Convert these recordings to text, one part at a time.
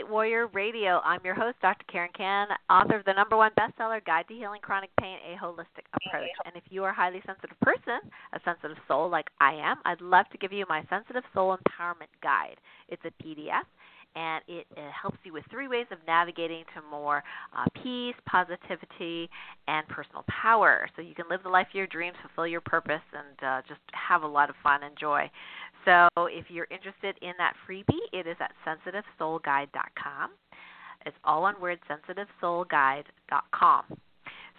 Light Warrior Radio. I'm your host, Dr. Karen Kan, author of the number one bestseller, Guide to Healing Chronic Pain, A Holistic Approach. And if you are a highly sensitive person, a sensitive soul like I am, I'd love to give you my Sensitive Soul Empowerment Guide. It's a PDF and it, it, helps you with three ways of navigating to more uh, peace, positivity, and personal power. So you can live the life of your dreams, fulfill your purpose, and uh, just have a lot of fun and joy. So if you're interested in that freebie, it is at sensitivesoulguide.com. It's all one word, sensitivesoulguide.com.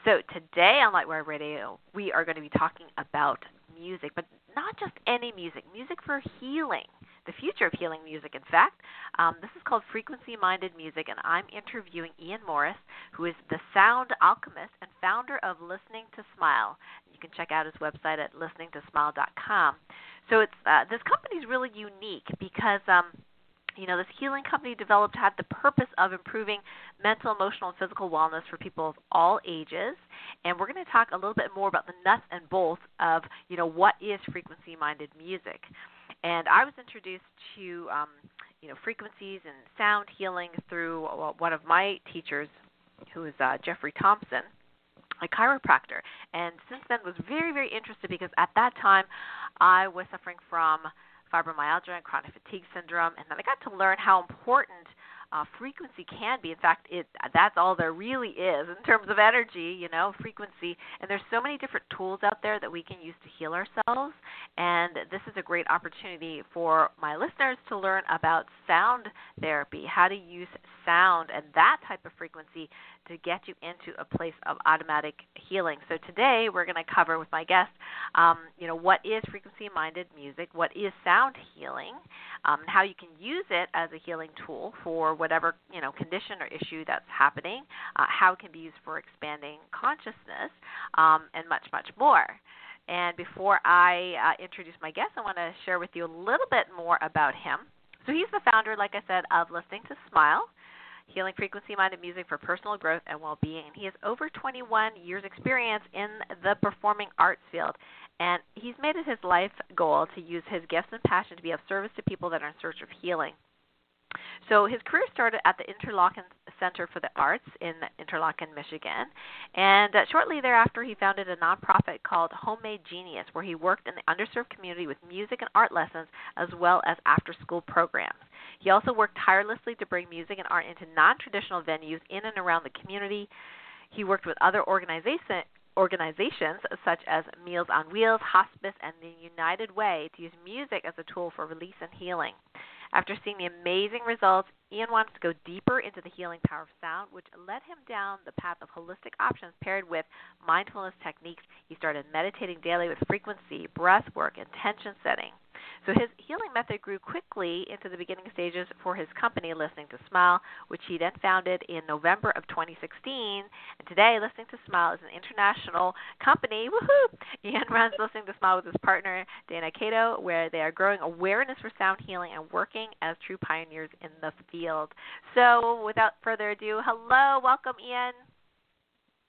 So today on Light Warrior Radio, we are going to be talking about music, but not just any music, music for healing, the future of healing music, in fact. Um, this is called Frequency Minded Music, and I'm interviewing Ian Morris, who is the sound alchemist and founder of Listening to Smile. You can check out his website at listeningtosmile.com. So it's uh, this company is really unique because um, you know this healing company developed had the purpose of improving mental, emotional, and physical wellness for people of all ages. And we're going to talk a little bit more about the nuts and bolts of you know what is frequency minded music. And I was introduced to um, you know frequencies and sound healing through well, one of my teachers, who is uh, Jeffrey Thompson a chiropractor and since then was very very interested because at that time I was suffering from fibromyalgia and chronic fatigue syndrome and then I got to learn how important uh, frequency can be. In fact, it that's all there really is in terms of energy, you know, frequency. And there's so many different tools out there that we can use to heal ourselves. And this is a great opportunity for my listeners to learn about sound therapy, how to use sound and that type of frequency to get you into a place of automatic healing. So today we're going to cover with my guest, um, you know, what is frequency-minded music, what is sound healing, um, how you can use it as a healing tool for whatever you know condition or issue that's happening, uh, how it can be used for expanding consciousness, um, and much much more. And before I uh, introduce my guest, I want to share with you a little bit more about him. So he's the founder, like I said, of Listening to Smile healing frequency minded music for personal growth and well being. He has over 21 years' experience in the performing arts field, and he's made it his life goal to use his gifts and passion to be of service to people that are in search of healing. So his career started at the Interlochen Center for the Arts in Interlochen, Michigan, and uh, shortly thereafter he founded a nonprofit called Homemade Genius, where he worked in the underserved community with music and art lessons as well as after-school programs. He also worked tirelessly to bring music and art into non-traditional venues in and around the community. He worked with other organizations organizations such as Meals on Wheels, Hospice, and the United Way to use music as a tool for release and healing. After seeing the amazing results, Ian wants to go deeper into the healing power of sound, which led him down the path of holistic options paired with mindfulness techniques. He started meditating daily with frequency, breath work, intention setting. So his healing method grew quickly into the beginning stages for his company, Listening to Smile, which he then founded in November of 2016. And today, Listening to Smile is an international company. Woohoo! Ian runs Listening to Smile with his partner, Dana Cato, where they are growing awareness for sound healing and working as true pioneers in the field. So without further ado, hello, welcome, Ian.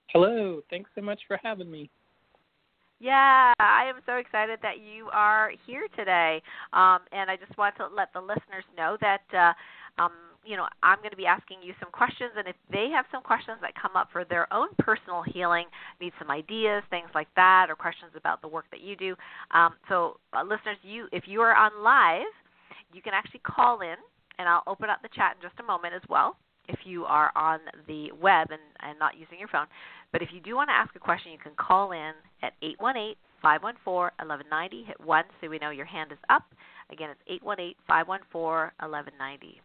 Hello, thanks so much for having me. Yeah, I am so excited that you are here today. Um, and I just want to let the listeners know that, uh, um, you know, I'm going to be asking you some questions. And if they have some questions that come up for their own personal healing, need some ideas, things like that, or questions about the work that you do. Um, so, uh, listeners, you if you are on live, you can actually call in, and I'll open up the chat in just a moment as well if you are on the web and, and not using your phone. But if you do want to ask a question, you can call in at 818 514 1190. Hit 1 so we know your hand is up. Again, it's 818 514 1190.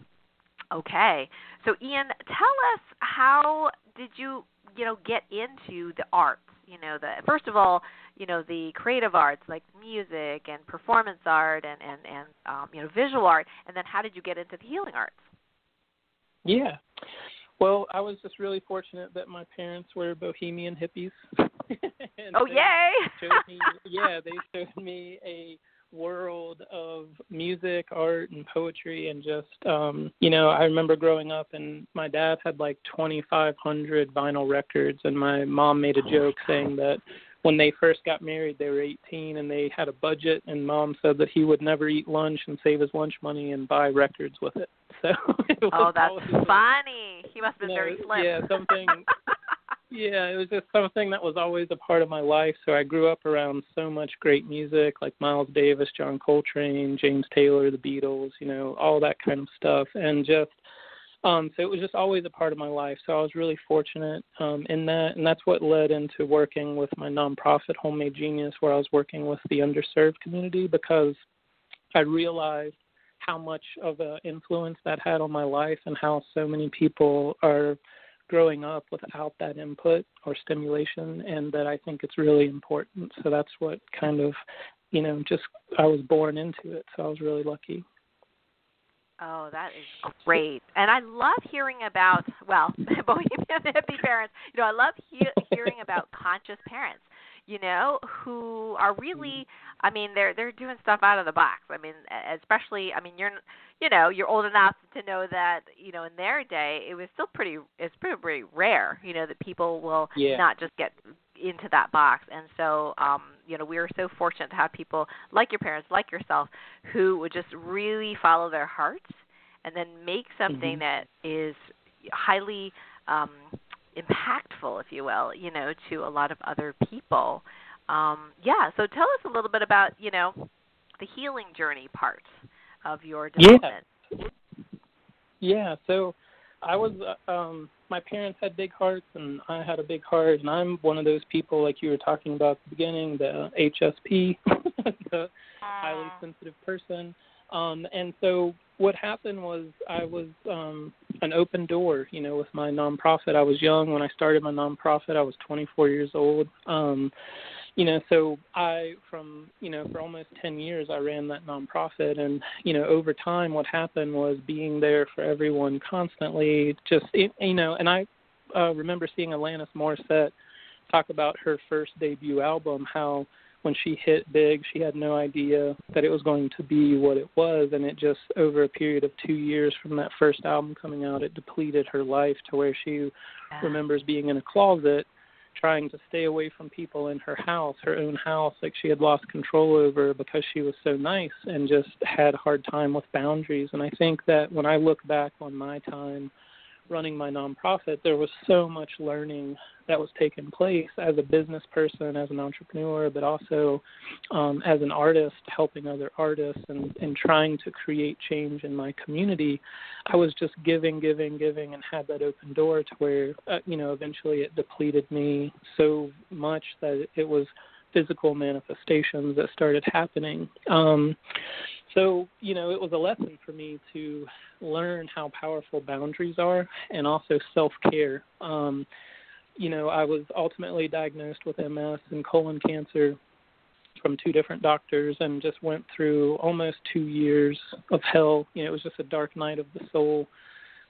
Okay. So Ian, tell us how did you, you know, get into the arts? You know, the first of all, you know, the creative arts like music and performance art and and and um, you know, visual art, and then how did you get into the healing arts? Yeah. Well, I was just really fortunate that my parents were bohemian hippies. oh, yay! me, yeah, they showed me a world of music, art, and poetry, and just, um, you know, I remember growing up, and my dad had like 2,500 vinyl records, and my mom made a joke saying that when they first got married, they were 18 and they had a budget, and mom said that he would never eat lunch and save his lunch money and buy records with it. So it oh, that's funny. He must have been very slim. Yeah, something. yeah, it was just something that was always a part of my life. So I grew up around so much great music, like Miles Davis, John Coltrane, James Taylor, the Beatles, you know, all that kind of stuff, and just um, so it was just always a part of my life. So I was really fortunate um, in that, and that's what led into working with my nonprofit, Homemade Genius, where I was working with the underserved community because I realized how much of an influence that had on my life and how so many people are growing up without that input or stimulation, and that I think it's really important. So that's what kind of, you know, just I was born into it. So I was really lucky. Oh, that is great, and I love hearing about well, bohemian hippie parents. You know, I love he- hearing about conscious parents. You know, who are really, I mean, they're they're doing stuff out of the box. I mean, especially, I mean, you're, you know, you're old enough to know that, you know, in their day, it was still pretty, it's pretty, pretty rare. You know, that people will yeah. not just get into that box. And so, um, you know, we are so fortunate to have people like your parents, like yourself, who would just really follow their hearts and then make something mm-hmm. that is highly um, impactful, if you will, you know, to a lot of other people. Um, yeah. So tell us a little bit about, you know, the healing journey part of your development. Yeah. Yeah. So I was uh, um my parents had big hearts and I had a big heart and I'm one of those people like you were talking about at the beginning, the HSP, the highly ah. sensitive person. Um and so what happened was I was um an open door, you know, with my nonprofit. I was young when I started my nonprofit. I was 24 years old. Um you know so i from you know for almost 10 years i ran that nonprofit and you know over time what happened was being there for everyone constantly just you know and i uh, remember seeing alanis morissette talk about her first debut album how when she hit big she had no idea that it was going to be what it was and it just over a period of two years from that first album coming out it depleted her life to where she yeah. remembers being in a closet trying to stay away from people in her house, her own house, like she had lost control over because she was so nice and just had a hard time with boundaries. And I think that when I look back on my time running my nonprofit, there was so much learning that was taking place as a business person, as an entrepreneur, but also um, as an artist, helping other artists and, and trying to create change in my community. I was just giving, giving, giving, and had that open door to where, uh, you know, eventually it depleted me so much that it was physical manifestations that started happening. Um, so, you know, it was a lesson for me to learn how powerful boundaries are and also self care. Um, you know, I was ultimately diagnosed with MS and colon cancer from two different doctors and just went through almost two years of hell. You know, it was just a dark night of the soul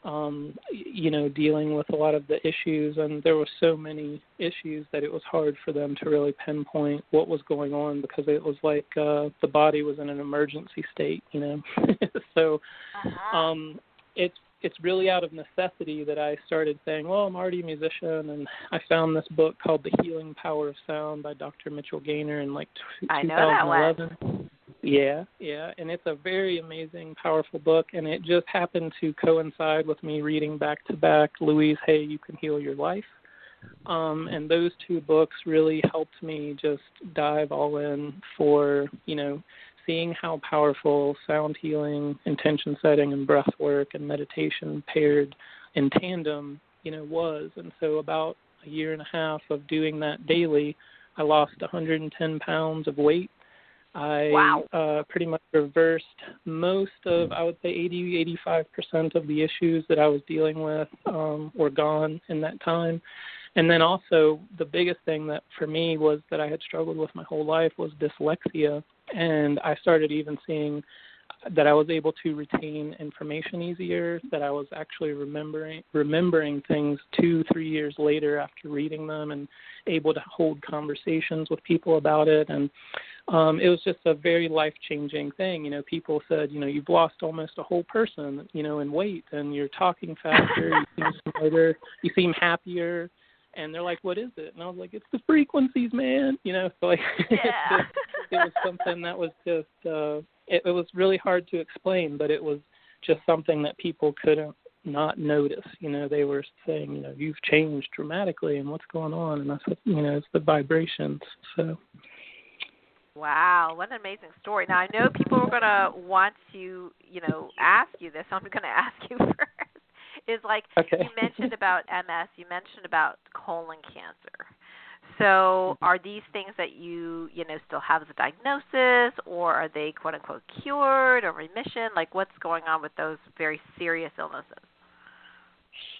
um, you know, dealing with a lot of the issues, and there were so many issues that it was hard for them to really pinpoint what was going on because it was like uh, the body was in an emergency state, you know. so uh-huh. um, it's it's really out of necessity that I started saying, well, I'm already a musician, and I found this book called The Healing Power of Sound by Dr. Mitchell Gaynor in like t- I 2011. Yeah, yeah, and it's a very amazing, powerful book, and it just happened to coincide with me reading back to back Louise Hay, You Can Heal Your Life. Um, and those two books really helped me just dive all in for, you know, seeing how powerful sound healing, intention setting, and breath work and meditation paired in tandem, you know, was. And so about a year and a half of doing that daily, I lost 110 pounds of weight I wow. uh, pretty much reversed most of, I would say, 80, 85% of the issues that I was dealing with um, were gone in that time. And then also, the biggest thing that for me was that I had struggled with my whole life was dyslexia. And I started even seeing that I was able to retain information easier, that I was actually remembering remembering things two, three years later after reading them and able to hold conversations with people about it and um, it was just a very life changing thing. You know, people said, you know, you've lost almost a whole person, you know, in weight, and you're talking faster, you seem smarter, you seem happier, and they're like, "What is it?" And I was like, "It's the frequencies, man." You know, so like yeah. it, was something that was just uh, it, it was really hard to explain, but it was just something that people couldn't not notice. You know, they were saying, you know, you've changed dramatically, and what's going on? And I said, you know, it's the vibrations. So. Wow, what an amazing story! Now I know people are gonna want to, you know, ask you this. So I'm gonna ask you first is like okay. you mentioned about MS, you mentioned about colon cancer. So Mm-hmm. are these things that you, you know, still have as a diagnosis or are they quote unquote cured or remission? Like what's going on with those very serious illnesses?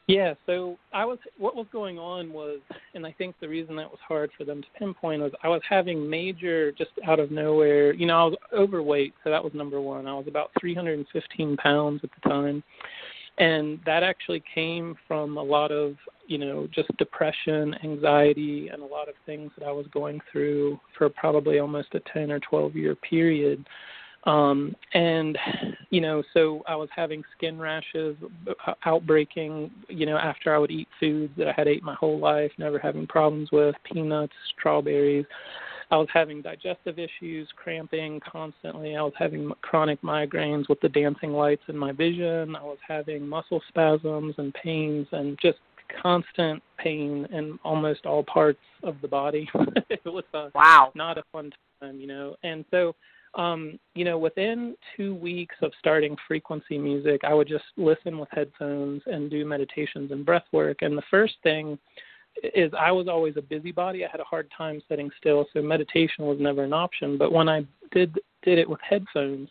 Yeah, so I was what was going on was and I think the reason that was hard for them to pinpoint was I was having major just out of nowhere you know, I was overweight, so that was number one. I was about three hundred and fifteen pounds at the time and that actually came from a lot of you know just depression anxiety and a lot of things that i was going through for probably almost a 10 or 12 year period um and you know so i was having skin rashes outbreaking you know after i would eat foods that i had ate my whole life never having problems with peanuts strawberries I was having digestive issues, cramping constantly. I was having chronic migraines with the dancing lights in my vision. I was having muscle spasms and pains and just constant pain in almost all parts of the body. it was a, wow. not a fun time, you know. And so um, you know, within two weeks of starting frequency music, I would just listen with headphones and do meditations and breath work. And the first thing is I was always a busybody. I had a hard time sitting still, so meditation was never an option. But when I did did it with headphones,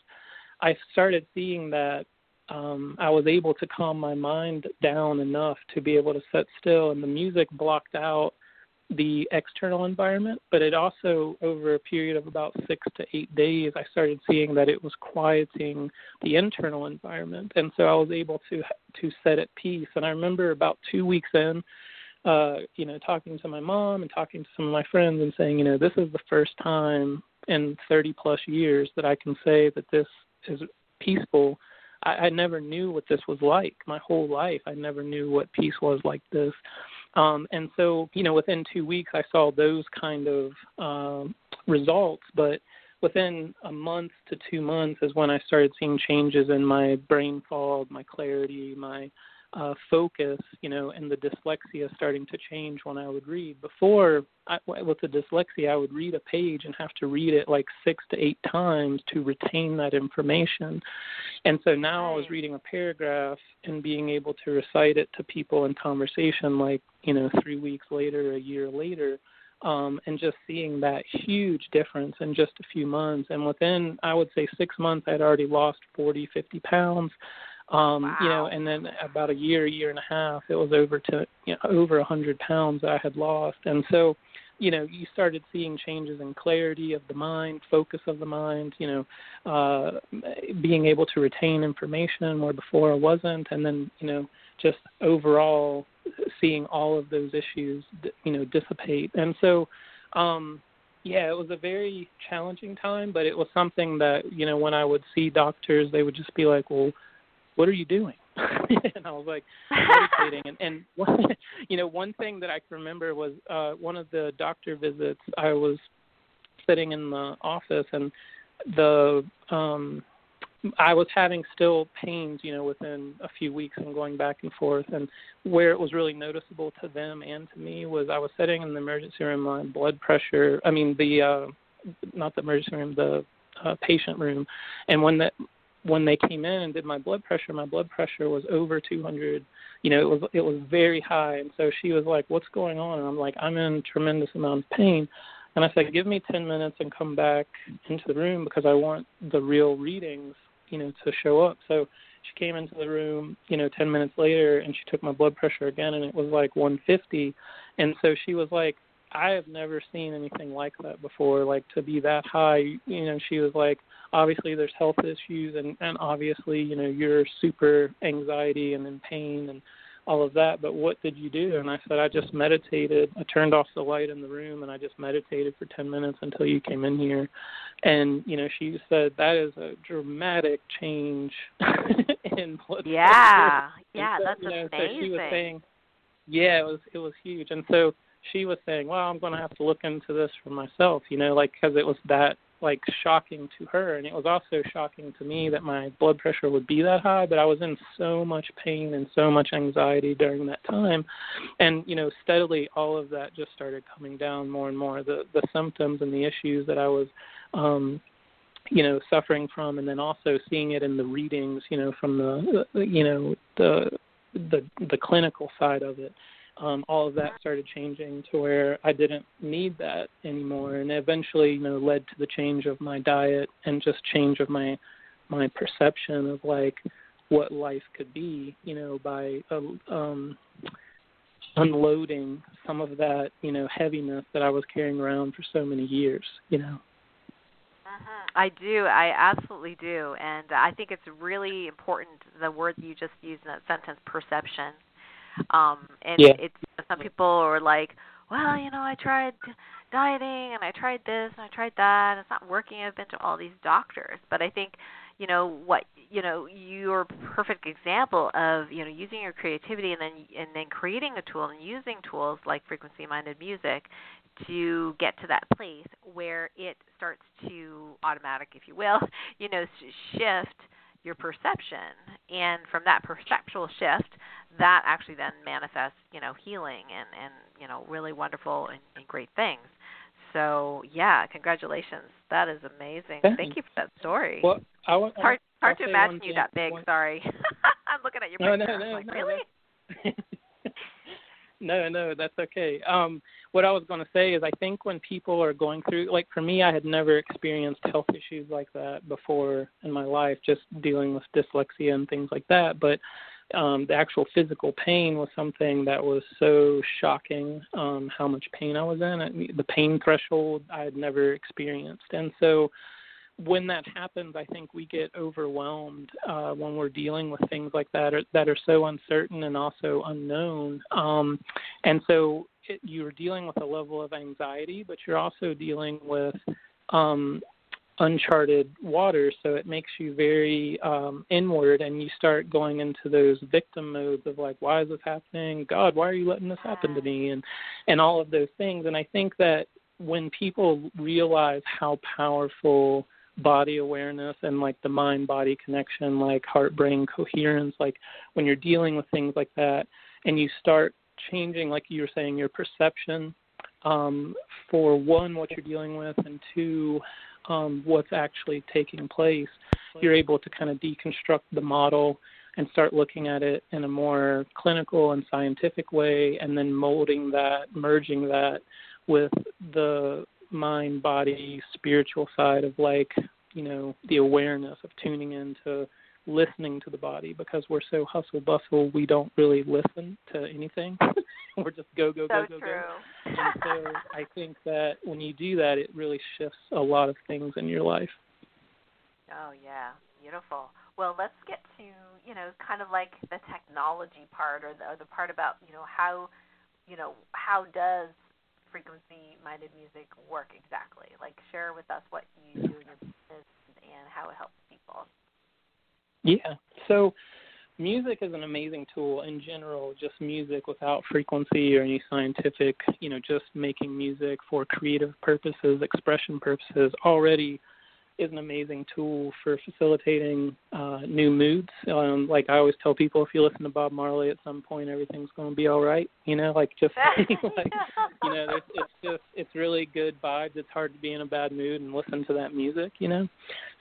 I started seeing that um, I was able to calm my mind down enough to be able to sit still, and the music blocked out the external environment, but it also, over a period of about six to eight days, I started seeing that it was quieting the internal environment, and so I was able to to set at peace. And I remember about two weeks in, uh, you know, talking to my mom and talking to some of my friends and saying, you know, this is the first time in 30 plus years that I can say that this is peaceful. I, I never knew what this was like. My whole life, I never knew what peace was like this. Um, and so, you know, within two weeks, I saw those kind of um, results. But within a month to two months is when I started seeing changes in my brain fog, my clarity, my uh, focus, you know, and the dyslexia starting to change when I would read. Before, I, with the dyslexia, I would read a page and have to read it like six to eight times to retain that information. And so now I was reading a paragraph and being able to recite it to people in conversation, like, you know, three weeks later, a year later. Um, and just seeing that huge difference in just a few months. And within, I would say, six months, I'd already lost 40, 50 pounds um wow. you know and then about a year year and a half it was over to you know over a hundred pounds i had lost. And so you know you started seeing changes in clarity of the mind focus of the mind you know uh being able to retain information where before i wasn't. And then you know just overall seeing all of those issues you know dissipate. And so um yeah, it was a very challenging time, but it was something that, you know, when I would see doctors, they would just be like, well, what are you doing? and I was like meditating. and and one, you know, one thing that I can remember was uh, one of the doctor visits. I was sitting in the office, and the um, I was having still pains, you know, within a few weeks and going back and forth. And where it was really noticeable to them and to me was I was sitting in the emergency room, my blood pressure. I mean, the uh, not the emergency room, the uh, patient room, and when that when they came in and did my blood pressure, my blood pressure was over 200. You know, it was it was very high, and so she was like, "What's going on?" And I'm like, "I'm in tremendous amount of pain." And I said, "Give me 10 minutes and come back into the room because I want the real readings, you know, to show up." So she came into the room, you know, 10 minutes later, and she took my blood pressure again, and it was like 150. And so she was like, I have never seen anything like that before, like to be that high. You know, she was like, obviously there's health issues, and and obviously, you know, you're super anxiety and in pain and all of that. But what did you do? And I said, I just meditated. I turned off the light in the room and I just meditated for 10 minutes until you came in here. And you know, she said that is a dramatic change in blood Yeah, pressure. yeah, so, that's you know, amazing. So she was saying yeah, it was it was huge, and so she was saying, "Well, I'm going to have to look into this for myself," you know, like because it was that like shocking to her, and it was also shocking to me that my blood pressure would be that high. But I was in so much pain and so much anxiety during that time, and you know, steadily all of that just started coming down more and more. The the symptoms and the issues that I was um you know suffering from and then also seeing it in the readings you know from the you know the the the clinical side of it um all of that started changing to where I didn't need that anymore and eventually you know led to the change of my diet and just change of my my perception of like what life could be you know by uh, um unloading some of that you know heaviness that I was carrying around for so many years you know Mm-hmm. I do. I absolutely do. And I think it's really important the word you just used in that sentence, perception. Um and yeah. it's some people are like, well, you know, I tried dieting and I tried this and I tried that and it's not working. I've been to all these doctors. But I think, you know, what you know, you're perfect example of, you know, using your creativity and then and then creating a tool and using tools like frequency minded music to get to that place where it starts to automatic, if you will, you know, shift your perception, and from that perceptual shift, that actually then manifests, you know, healing and and you know, really wonderful and, and great things. So yeah, congratulations. That is amazing. Thanks. Thank you for that story. Well, I want, hard hard I'll to imagine you that big. one, Sorry, I'm looking at your no, picture. No, no, like, no, really? No. no, that's okay. Um, what I was going to say is, I think when people are going through, like for me, I had never experienced health issues like that before in my life, just dealing with dyslexia and things like that. But um, the actual physical pain was something that was so shocking. Um, how much pain I was in, the pain threshold I had never experienced, and so when that happens, I think we get overwhelmed uh, when we're dealing with things like that are, that are so uncertain and also unknown. Um, and so it, you're dealing with a level of anxiety, but you're also dealing with um, uncharted waters. So it makes you very um, inward, and you start going into those victim modes of like, why is this happening? God, why are you letting this happen to me? And and all of those things. And I think that when people realize how powerful body awareness and like the mind body connection like heart brain coherence like when you're dealing with things like that and you start changing like you were saying your perception um, for one what you're dealing with and two um, what's actually taking place you're able to kind of deconstruct the model and start looking at it in a more clinical and scientific way and then molding that merging that with the mind body spiritual side of like you know the awareness of tuning into listening to the body. Because we're so hustle bustle we don't really listen to anything. We're just go go so go go. true. go and so i think that when you do that it really shifts a lot of things in your life. Oh yeah. Beautiful. Well let's get to you know kind of like the technology part or the, or the part about you know how you know how does frequency minded music work exactly? Like share with us what you do in your business and how it helps people. Yeah. So music is an amazing tool in general, just music without frequency or any scientific, you know, just making music for creative purposes, expression purposes already is an amazing tool for facilitating uh, new moods. Um, like I always tell people, if you listen to Bob Marley, at some point everything's going to be all right. You know, like just like you know, it's, it's just it's really good vibes. It's hard to be in a bad mood and listen to that music. You know,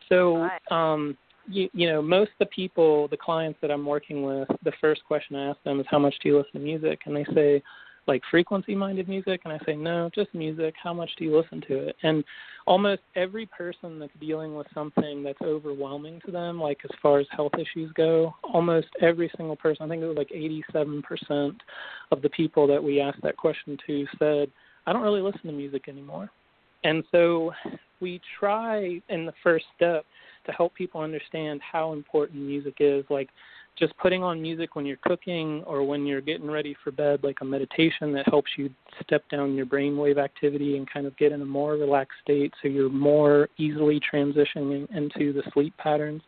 so um, you, you know, most of the people, the clients that I'm working with, the first question I ask them is, "How much do you listen to music?" And they say like frequency minded music and I say no, just music. How much do you listen to it? And almost every person that's dealing with something that's overwhelming to them, like as far as health issues go, almost every single person, I think it was like 87% of the people that we asked that question to said, I don't really listen to music anymore. And so we try in the first step to help people understand how important music is. Like just putting on music when you're cooking or when you're getting ready for bed, like a meditation that helps you step down your brainwave activity and kind of get in a more relaxed state so you're more easily transitioning into the sleep patterns.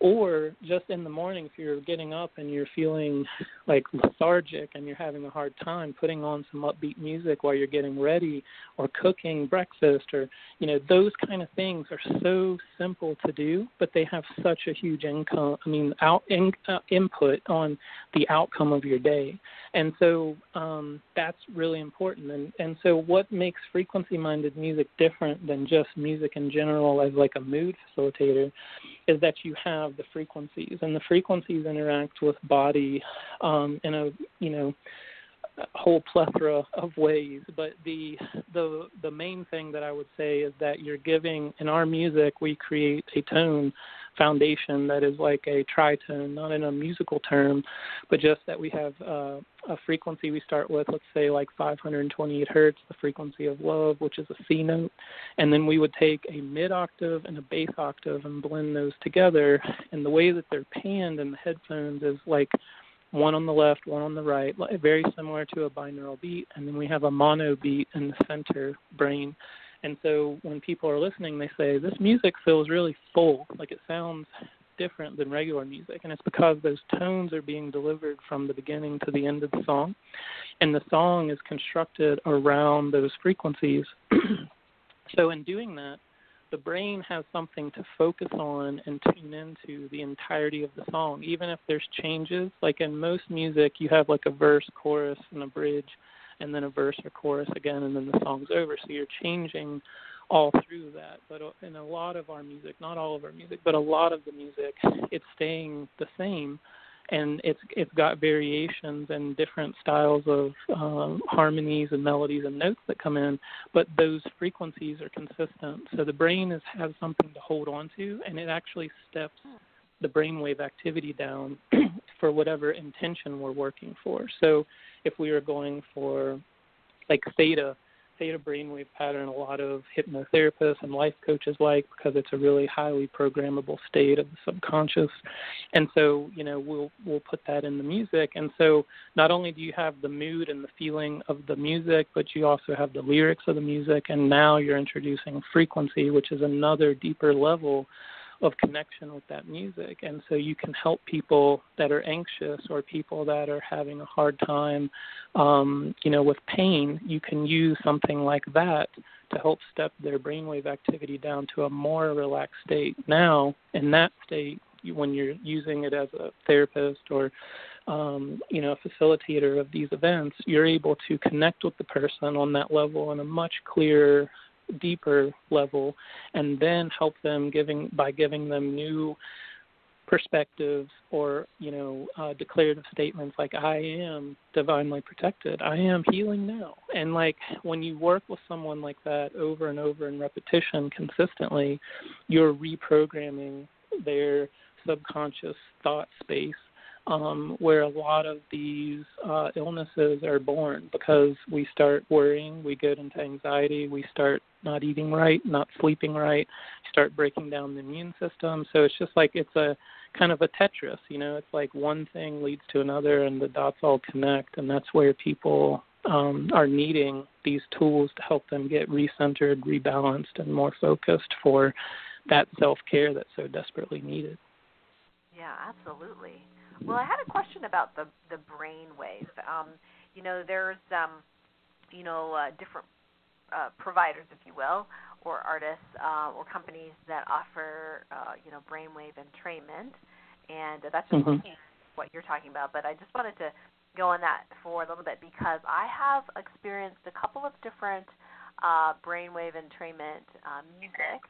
Or just in the morning if you're getting up and you're feeling like lethargic and you're having a hard time putting on some upbeat music while you're getting ready or cooking breakfast or you know those kind of things are so simple to do but they have such a huge income i mean out in, uh, input on the outcome of your day. And so um that's really important. And and so what makes frequency minded music different than just music in general as like a mood facilitator is that you have the frequencies, and the frequencies interact with body um, in a you know whole plethora of ways. But the the the main thing that I would say is that you're giving in our music we create a tone foundation that is like a tritone, not in a musical term, but just that we have uh, a frequency we start with, let's say like 528 hertz, the frequency of love, which is a C note, and then we would take a mid octave and a bass octave and blend those together. And the way that they're panned in the headphones is like one on the left, one on the right, very similar to a binaural beat, and then we have a mono beat in the center brain. And so when people are listening, they say, This music feels really full, like it sounds different than regular music. And it's because those tones are being delivered from the beginning to the end of the song. And the song is constructed around those frequencies. so in doing that, the brain has something to focus on and tune into the entirety of the song, even if there's changes. Like in most music, you have like a verse, chorus, and a bridge and then a verse or chorus again, and then the song's over. So you're changing all through that. But uh, in a lot of our music, not all of our music, but a lot of the music, it's staying the same, and it's it's got variations and different styles of um, harmonies and melodies and notes that come in, but those frequencies are consistent. So the brain is has something to hold on to, and it actually steps the brainwave activity down for whatever intention we're working for. So if we were going for like theta, theta brainwave pattern, a lot of hypnotherapists and life coaches like because it's a really highly programmable state of the subconscious. And so, you know, we'll we'll put that in the music. And so not only do you have the mood and the feeling of the music, but you also have the lyrics of the music and now you're introducing frequency, which is another deeper level of connection with that music. And so you can help people that are anxious or people that are having a hard time, um, you know, with pain. You can use something like that to help step their brainwave activity down to a more relaxed state. Now, in that state, when you're using it as a therapist or um, you know, a facilitator of these events, you're able to connect with the person on that level in a much clearer deeper level and then help them giving by giving them new perspectives or you know uh, declarative statements like i am divinely protected. I am healing now. And like when you work with someone like that over and over in repetition consistently you're reprogramming their subconscious thought space um, where a lot of these uh, illnesses are born because we start worrying, we get into anxiety, we start not eating right, not sleeping right, start breaking down the immune system. So it's just like it's a kind of a Tetris, you know, it's like one thing leads to another and the dots all connect, and that's where people um, are needing these tools to help them get recentered, rebalanced, and more focused for that self care that's so desperately needed. Yeah, absolutely. Well, I had a question about the the brain wave. Um, you know, there's um, you know uh, different uh, providers, if you will, or artists uh, or companies that offer uh, you know brainwave entrainment, and that's just mm-hmm. what you're talking about. But I just wanted to go on that for a little bit because I have experienced a couple of different uh, brainwave entrainment uh, music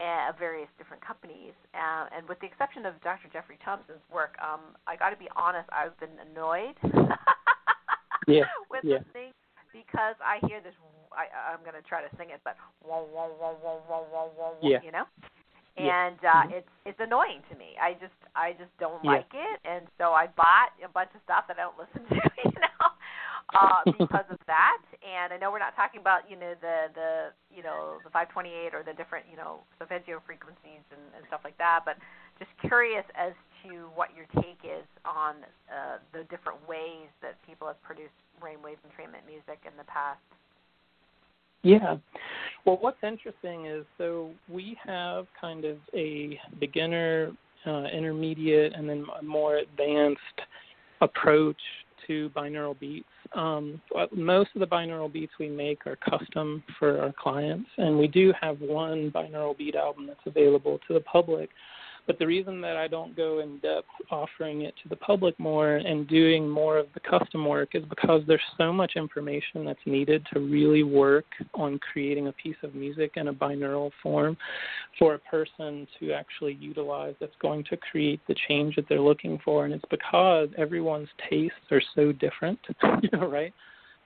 uh, various different companies. Uh, and with the exception of Dr. Jeffrey Thompson's work, um, I got to be honest, I've been annoyed yeah, with yeah. the thing because I hear this. I, I'm going to try to sing it, but wah, wah, wah, wah, wah, wah, wah, yeah. you know. Yeah. And uh, mm-hmm. it's it's annoying to me. I just I just don't yeah. like it, and so I bought a bunch of stuff that I don't listen to, you know uh, because of that. And I know we're not talking about you know the the you know the 528 or the different you know solfeggio frequencies and, and stuff like that, but just curious as to what your take is on uh, the different ways that people have produced brainwave entrainment music in the past. Yeah. Well, what's interesting is so we have kind of a beginner uh, intermediate, and then a more advanced approach to binaural beats. Um, most of the binaural beats we make are custom for our clients, and we do have one binaural beat album that's available to the public. But the reason that I don't go in depth offering it to the public more and doing more of the custom work is because there's so much information that's needed to really work on creating a piece of music in a binaural form for a person to actually utilize that's going to create the change that they're looking for. And it's because everyone's tastes are so different, right?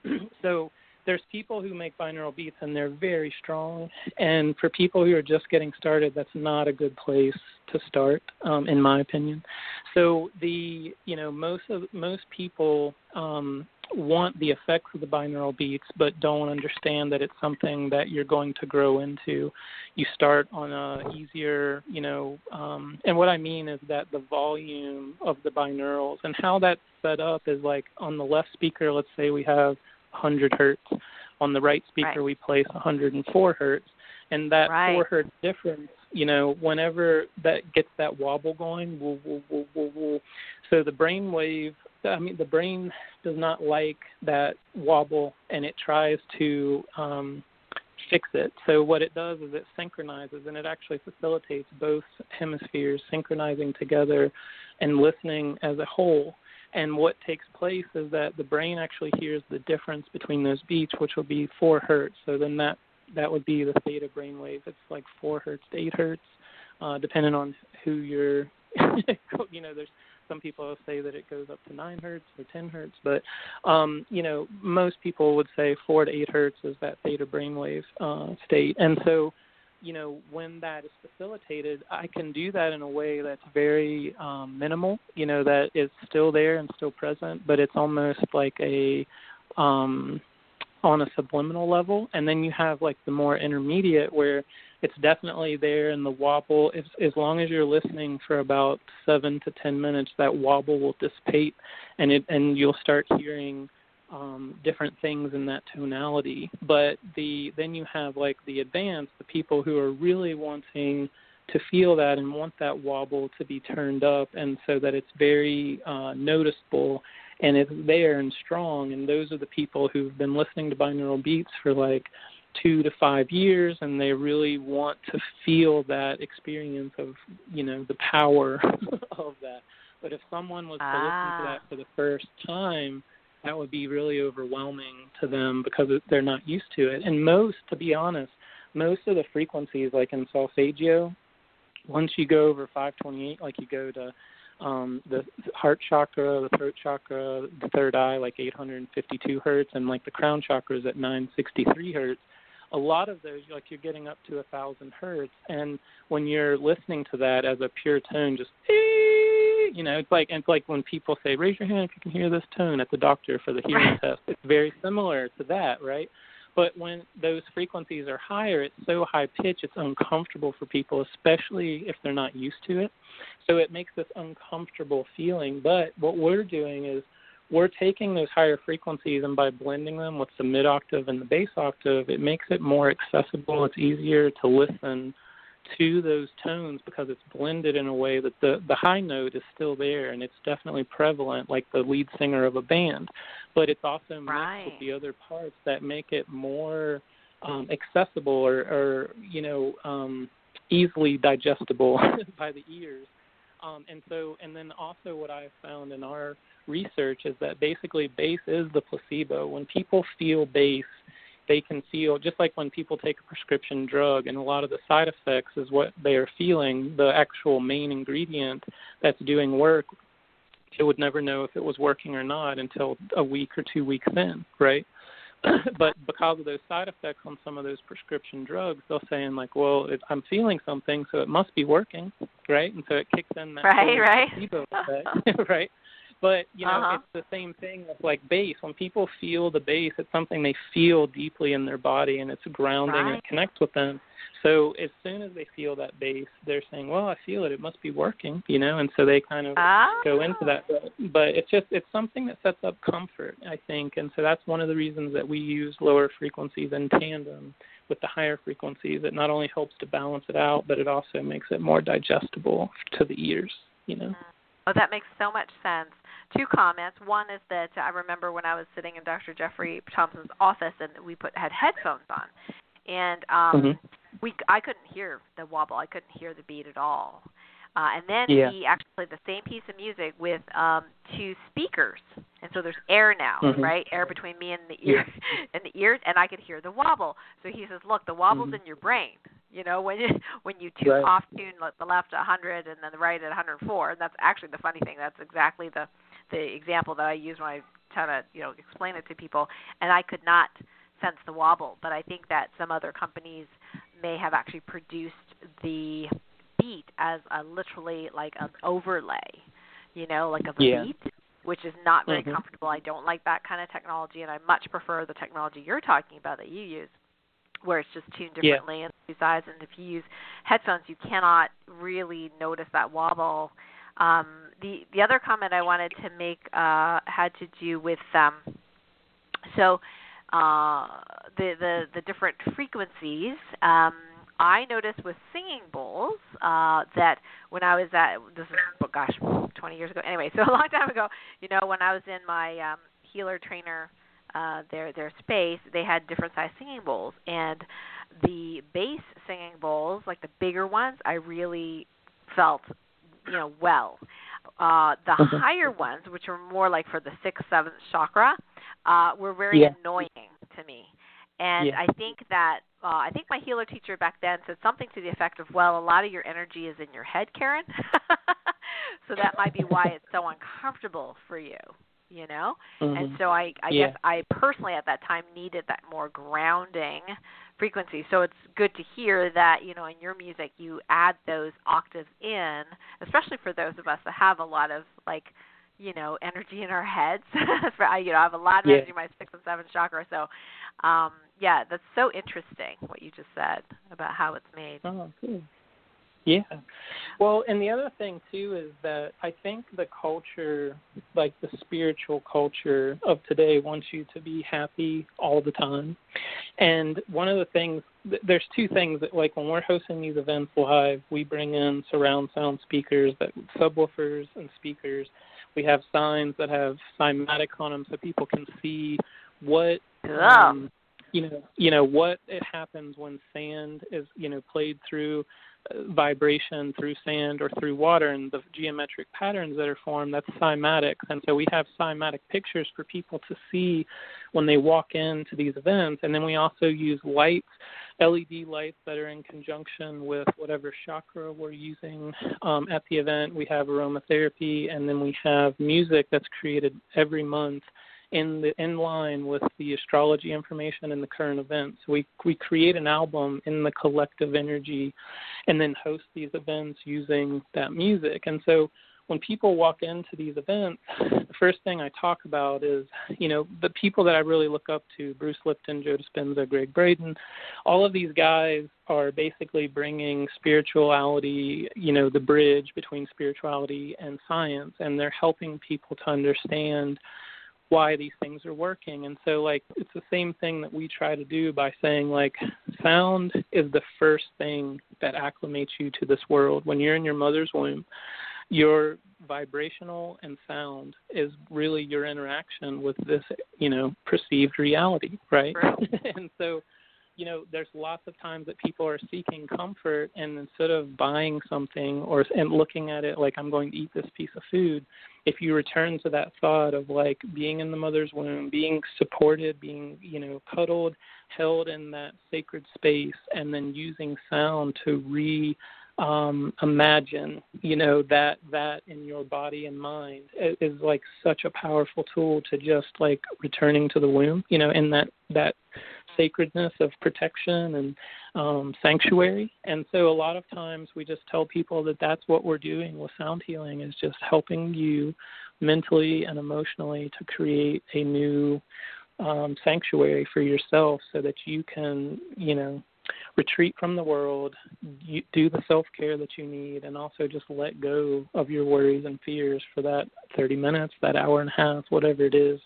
so there's people who make binaural beats and they're very strong. And for people who are just getting started that's not a good place to start um, in my opinion. So the you know most of most people um, want the effects of the binaural beats but don't understand that it's something that you're going to grow into. You start on a easier you know um, and what i mean is that the volume of the binaurals and how that's set up is like on the left speaker let's say we have 100 hertz. On the right speaker, right. we place 104 hertz, and that right. four hertz difference, you know, whenever that gets that wobble going, woo, woo, woo, woo, woo. so the brain wave. I mean, the brain does not like that wobble, and it tries to um, fix it. So what it does is it synchronizes, and it actually facilitates both hemispheres synchronizing together and listening as a whole. And what takes place is that the brain actually hears the difference between those beats, which will be four hertz. So then that that would be the theta brainwave. It's like four hertz to eight hertz, uh, depending on who you're. you know, there's some people say that it goes up to nine hertz or ten hertz, but um, you know, most people would say four to eight hertz is that theta brainwave uh, state. And so you know, when that is facilitated, I can do that in a way that's very um, minimal, you know, that is still there and still present, but it's almost like a um, on a subliminal level. And then you have like the more intermediate where it's definitely there and the wobble, if, as long as you're listening for about seven to ten minutes, that wobble will dissipate and it and you'll start hearing um, different things in that tonality. But the then you have like the advanced, the people who are really wanting to feel that and want that wobble to be turned up, and so that it's very uh, noticeable and it's there and strong. And those are the people who've been listening to binaural beats for like two to five years and they really want to feel that experience of you know the power of that but if someone was to ah. listen to that for the first time that would be really overwhelming to them because they're not used to it. And most, to be honest, most of the frequencies, like in solfeggio, once you go over 528, like you go to um, the heart chakra, the throat chakra, the third eye, like 852 hertz, and like the crown chakra is at 963 hertz. A lot of those, like you're getting up to a thousand hertz, and when you're listening to that as a pure tone, just you know, it's like it's like when people say, "Raise your hand if you can hear this tone" at the doctor for the hearing test. It's very similar to that, right? But when those frequencies are higher, it's so high pitch, it's uncomfortable for people, especially if they're not used to it. So it makes this uncomfortable feeling. But what we're doing is we're taking those higher frequencies and by blending them with the mid octave and the bass octave, it makes it more accessible. It's easier to listen to those tones because it's blended in a way that the the high note is still there and it's definitely prevalent like the lead singer of a band. But it's also mixed right. with the other parts that make it more um accessible or or you know um easily digestible by the ears. Um and so and then also what i found in our research is that basically bass is the placebo. When people feel bass they can feel just like when people take a prescription drug and a lot of the side effects is what they are feeling the actual main ingredient that's doing work they would never know if it was working or not until a week or two weeks in right? But because of those side effects on some of those prescription drugs they'll say in like well it, i'm feeling something so it must be working right? And so it kicks in that right right. placebo effect right but you know, uh-huh. it's the same thing with like bass. When people feel the bass, it's something they feel deeply in their body, and it's grounding right. and it connects with them. So as soon as they feel that bass, they're saying, "Well, I feel it. It must be working," you know. And so they kind of ah. go into that. But, but it's just it's something that sets up comfort, I think. And so that's one of the reasons that we use lower frequencies in tandem with the higher frequencies, it not only helps to balance it out, but it also makes it more digestible to the ears. You know. Oh, that makes so much sense. Two comments. One is that I remember when I was sitting in Dr. Jeffrey Thompson's office and we put had headphones on, and um mm-hmm. we I couldn't hear the wobble. I couldn't hear the beat at all. Uh, and then yeah. he actually played the same piece of music with um two speakers, and so there's air now, mm-hmm. right? Air between me and the ear yeah. and the ears, and I could hear the wobble. So he says, "Look, the wobble's mm-hmm. in your brain. You know, when you when you tune right. off tune the left at 100 and then the right at 104. And that's actually the funny thing. That's exactly the the example that I use when I try to you know explain it to people. And I could not sense the wobble, but I think that some other companies may have actually produced the beat as a literally like an overlay, you know, like of a yeah. beat, which is not very mm-hmm. comfortable. I don't like that kind of technology, and I much prefer the technology you're talking about that you use, where it's just tuned differently yeah. and two sides. And if you use headphones, you cannot really notice that wobble. Um, the the other comment I wanted to make uh, had to do with um, so uh, the the the different frequencies. Um, I noticed with singing bowls uh, that when I was at this is oh gosh, 20 years ago. Anyway, so a long time ago, you know, when I was in my um, healer trainer uh, their their space, they had different size singing bowls, and the bass singing bowls, like the bigger ones, I really felt you know well. Uh, the okay. higher ones, which were more like for the sixth, seventh chakra, uh, were very yeah. annoying to me. And yeah. I think that uh, I think my healer teacher back then said something to the effect of, "Well, a lot of your energy is in your head, Karen, so that might be why it's so uncomfortable for you." You know, mm-hmm. and so I, I yeah. guess I personally at that time needed that more grounding frequency. So it's good to hear that you know in your music you add those octaves in, especially for those of us that have a lot of like you know energy in our heads. for, you know, I have a lot of yeah. energy in my sixth and seventh chakra, so um, yeah, that's so interesting what you just said about how it's made. Oh, good. Yeah. Well, and the other thing too is that I think the culture, like the spiritual culture of today, wants you to be happy all the time. And one of the things, there's two things that, like, when we're hosting these events live, we bring in surround sound speakers, that subwoofers and speakers. We have signs that have cymatics on them so people can see what. Um, you know, you know what it happens when sand is, you know, played through vibration through sand or through water and the geometric patterns that are formed that's cymatics. And so we have cymatic pictures for people to see when they walk into these events. And then we also use lights led lights that are in conjunction with whatever chakra we're using um, at the event. We have aromatherapy and then we have music that's created every month in the in line with the astrology information and the current events. We we create an album in the collective energy, and then host these events using that music. And so when people walk into these events, the first thing I talk about is, you know, the people that I really look up to, Bruce Lipton, Joe Dispenza, Gregg Braden, all of these guys are basically bringing spirituality, you know, the bridge between spirituality and science, and they're helping people to understand why these things are working. And so like it's the same thing that we try to do by saying like sound is the first thing that acclimates you to this world. When you're in your mother's womb, your vibrational and sound is really your interaction with this, you know, perceived reality, right? and so you know, there's lots of times that people are seeking comfort, and instead of buying something or and looking at it like I'm going to eat this piece of food, if you return to that thought of like being in the mother's womb, being supported, being you know cuddled, held in that sacred space, and then using sound to re um, imagine, you know, that that in your body and mind is like such a powerful tool to just like returning to the womb, you know, in that that sacredness of protection and um, sanctuary. And so a lot of times we just tell people that that's what we're doing with sound healing is just helping you mentally and emotionally to create a new um, sanctuary for yourself so that you can, you know, retreat from the world, you, do the self care that you need, and also just let go of your worries and fears for that 30 minutes, that hour and a half, whatever it is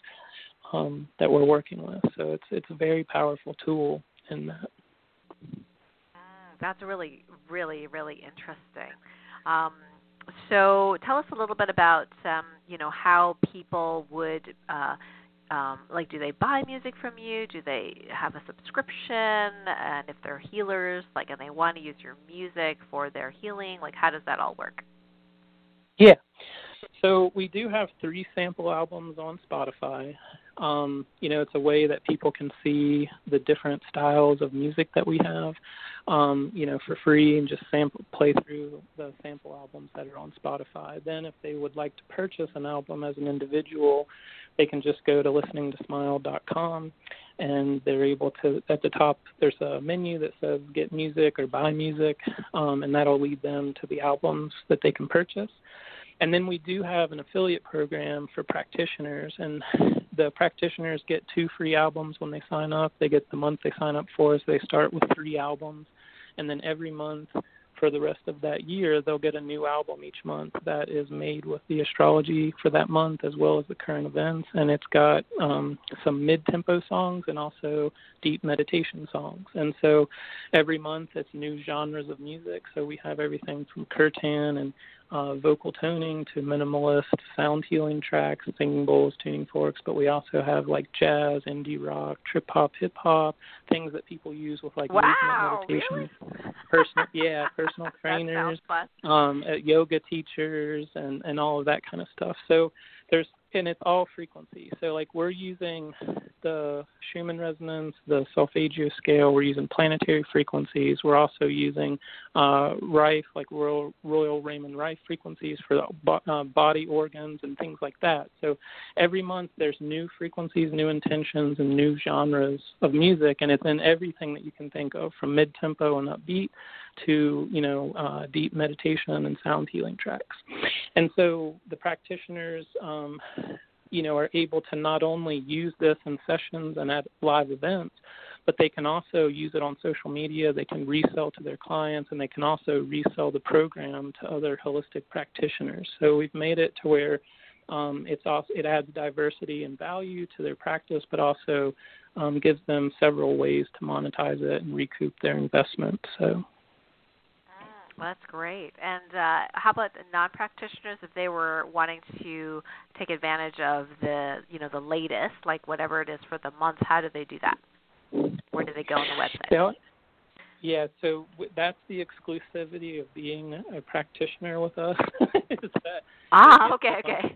um, that we're working with. So it's it's a very powerful tool in that. That's really, really, really interesting. Um, so tell us a little bit about um, you know how people would uh, um, like do they buy music from you? Do they have a subscription? And if they're healers, like and they want to use your music for their healing, like how does that all work? Yeah. So we do have three sample albums on Spotify. Um, you know, it's a way that people can see the different styles of music that we have, um, you know, for free and just sample play through the sample albums that are on Spotify. Then if they would like to purchase an album as an individual, they can just go to listeningtosmile.com and they're able to at the top there's a menu that says get music or buy music um, and that'll lead them to the albums that they can purchase and then we do have an affiliate program for practitioners, and the practitioners get two free albums when they sign up. They get the month they sign up for, so they start with three albums, and then every month for the rest of that year, they'll get a new album each month that is made with the astrology for that month as well as the current events. And it's got um, some mid tempo songs and also deep meditation songs. And so every month it's new genres of music. So we have everything from kirtan and uh, vocal toning to minimalist sound healing tracks, singing bowls, tuning forks, but we also have like jazz, indie rock, trip hop, hip hop, things that people use with like wow, movement meditation. Really? Personal, yeah, personal trainers, um, uh, yoga teachers, and and all of that kind of stuff. So there's and it's all frequency. So like we're using the Schumann resonance, the solfeggio scale. We're using planetary frequencies. We're also using uh, Rife, like Royal, Royal Raymond Rife frequencies for the uh, body organs and things like that. So every month there's new frequencies, new intentions, and new genres of music, and it's in everything that you can think of, from mid-tempo and upbeat to you know uh, deep meditation and sound healing tracks. And so the practitioners. Um, you know, are able to not only use this in sessions and at live events, but they can also use it on social media. They can resell to their clients, and they can also resell the program to other holistic practitioners. So we've made it to where um, it's also, it adds diversity and value to their practice, but also um, gives them several ways to monetize it and recoup their investment. So well, that's great. And uh, how about non-practitioners if they were wanting to take advantage of the, you know, the latest, like whatever it is for the month? How do they do that? Where do they go on the website? Yeah, yeah so that's the exclusivity of being a practitioner with us. ah, okay, okay.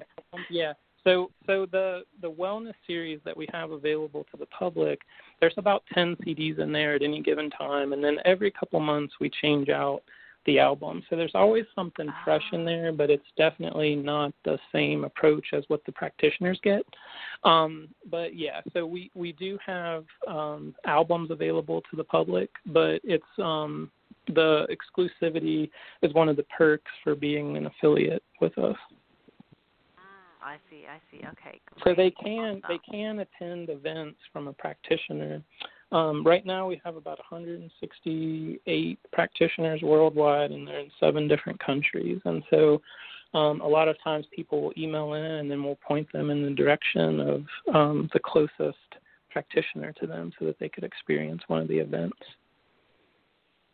Yeah. So, so the the wellness series that we have available to the public, there's about 10 CDs in there at any given time, and then every couple months we change out the album. So there's always something fresh in there, but it's definitely not the same approach as what the practitioners get. Um, but yeah, so we we do have um, albums available to the public, but it's um, the exclusivity is one of the perks for being an affiliate with us. Mm, I see. I see. Okay. Great. So they can awesome. they can attend events from a practitioner um, right now, we have about 168 practitioners worldwide, and they're in seven different countries. And so, um, a lot of times people will email in, and then we'll point them in the direction of um, the closest practitioner to them, so that they could experience one of the events.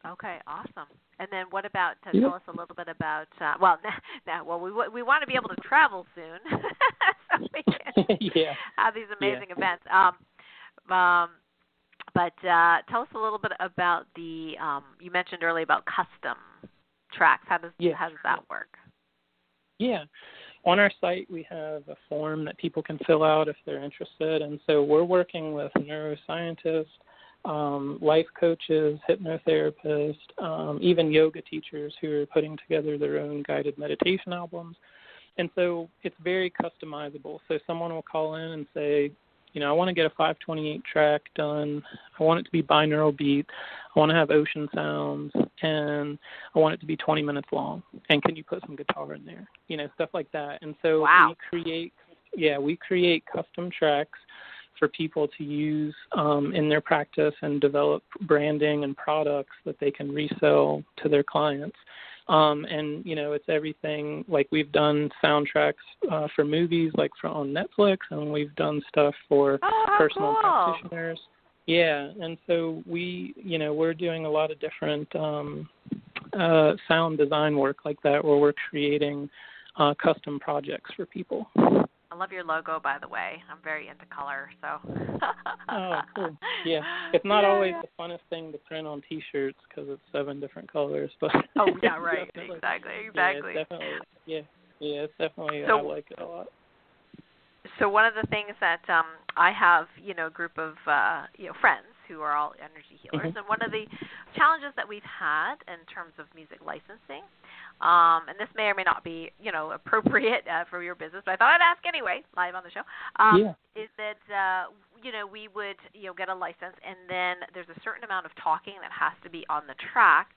Okay, awesome. And then what about to tell us a little bit about uh, well now, well we we want to be able to travel soon so we can yeah. have these amazing yeah. events. Um, um, but uh, tell us a little bit about the um, you mentioned earlier about custom tracks. How does yeah. how does that work? Yeah. On our site, we have a form that people can fill out if they're interested. And so we're working with neuroscientists, um, life coaches, hypnotherapists, um, even yoga teachers who are putting together their own guided meditation albums. And so it's very customizable. So someone will call in and say, you know, I want to get a 528 track done. I want it to be binaural beat. I want to have ocean sounds, and I want it to be 20 minutes long. And can you put some guitar in there? You know, stuff like that. And so wow. we create, yeah, we create custom tracks for people to use um, in their practice and develop branding and products that they can resell to their clients. Um, and you know, it's everything like we've done soundtracks uh, for movies, like for on Netflix, and we've done stuff for oh, personal cool. practitioners. Yeah, and so we, you know, we're doing a lot of different um, uh, sound design work like that, where we're creating uh, custom projects for people. I love your logo, by the way. I'm very into color, so. oh, cool. Yeah, it's not yeah, always yeah. the funnest thing to print on T-shirts because it's seven different colors, but. oh yeah, right. definitely, exactly. Yeah, Exactly. definitely. Yeah, yeah, it's definitely. So- I like it a lot. so one of the things that um I have, you know, a group of uh, you know, friends who are all energy healers Mhm. and one of the challenges that we've had in terms of music licensing um and this may or may not be, you know, appropriate uh, for your business, but I thought I'd ask anyway, live on the show. Um Yeah. is that uh you know, we would, you know, get a license and then there's a certain amount of talking that has to be on the track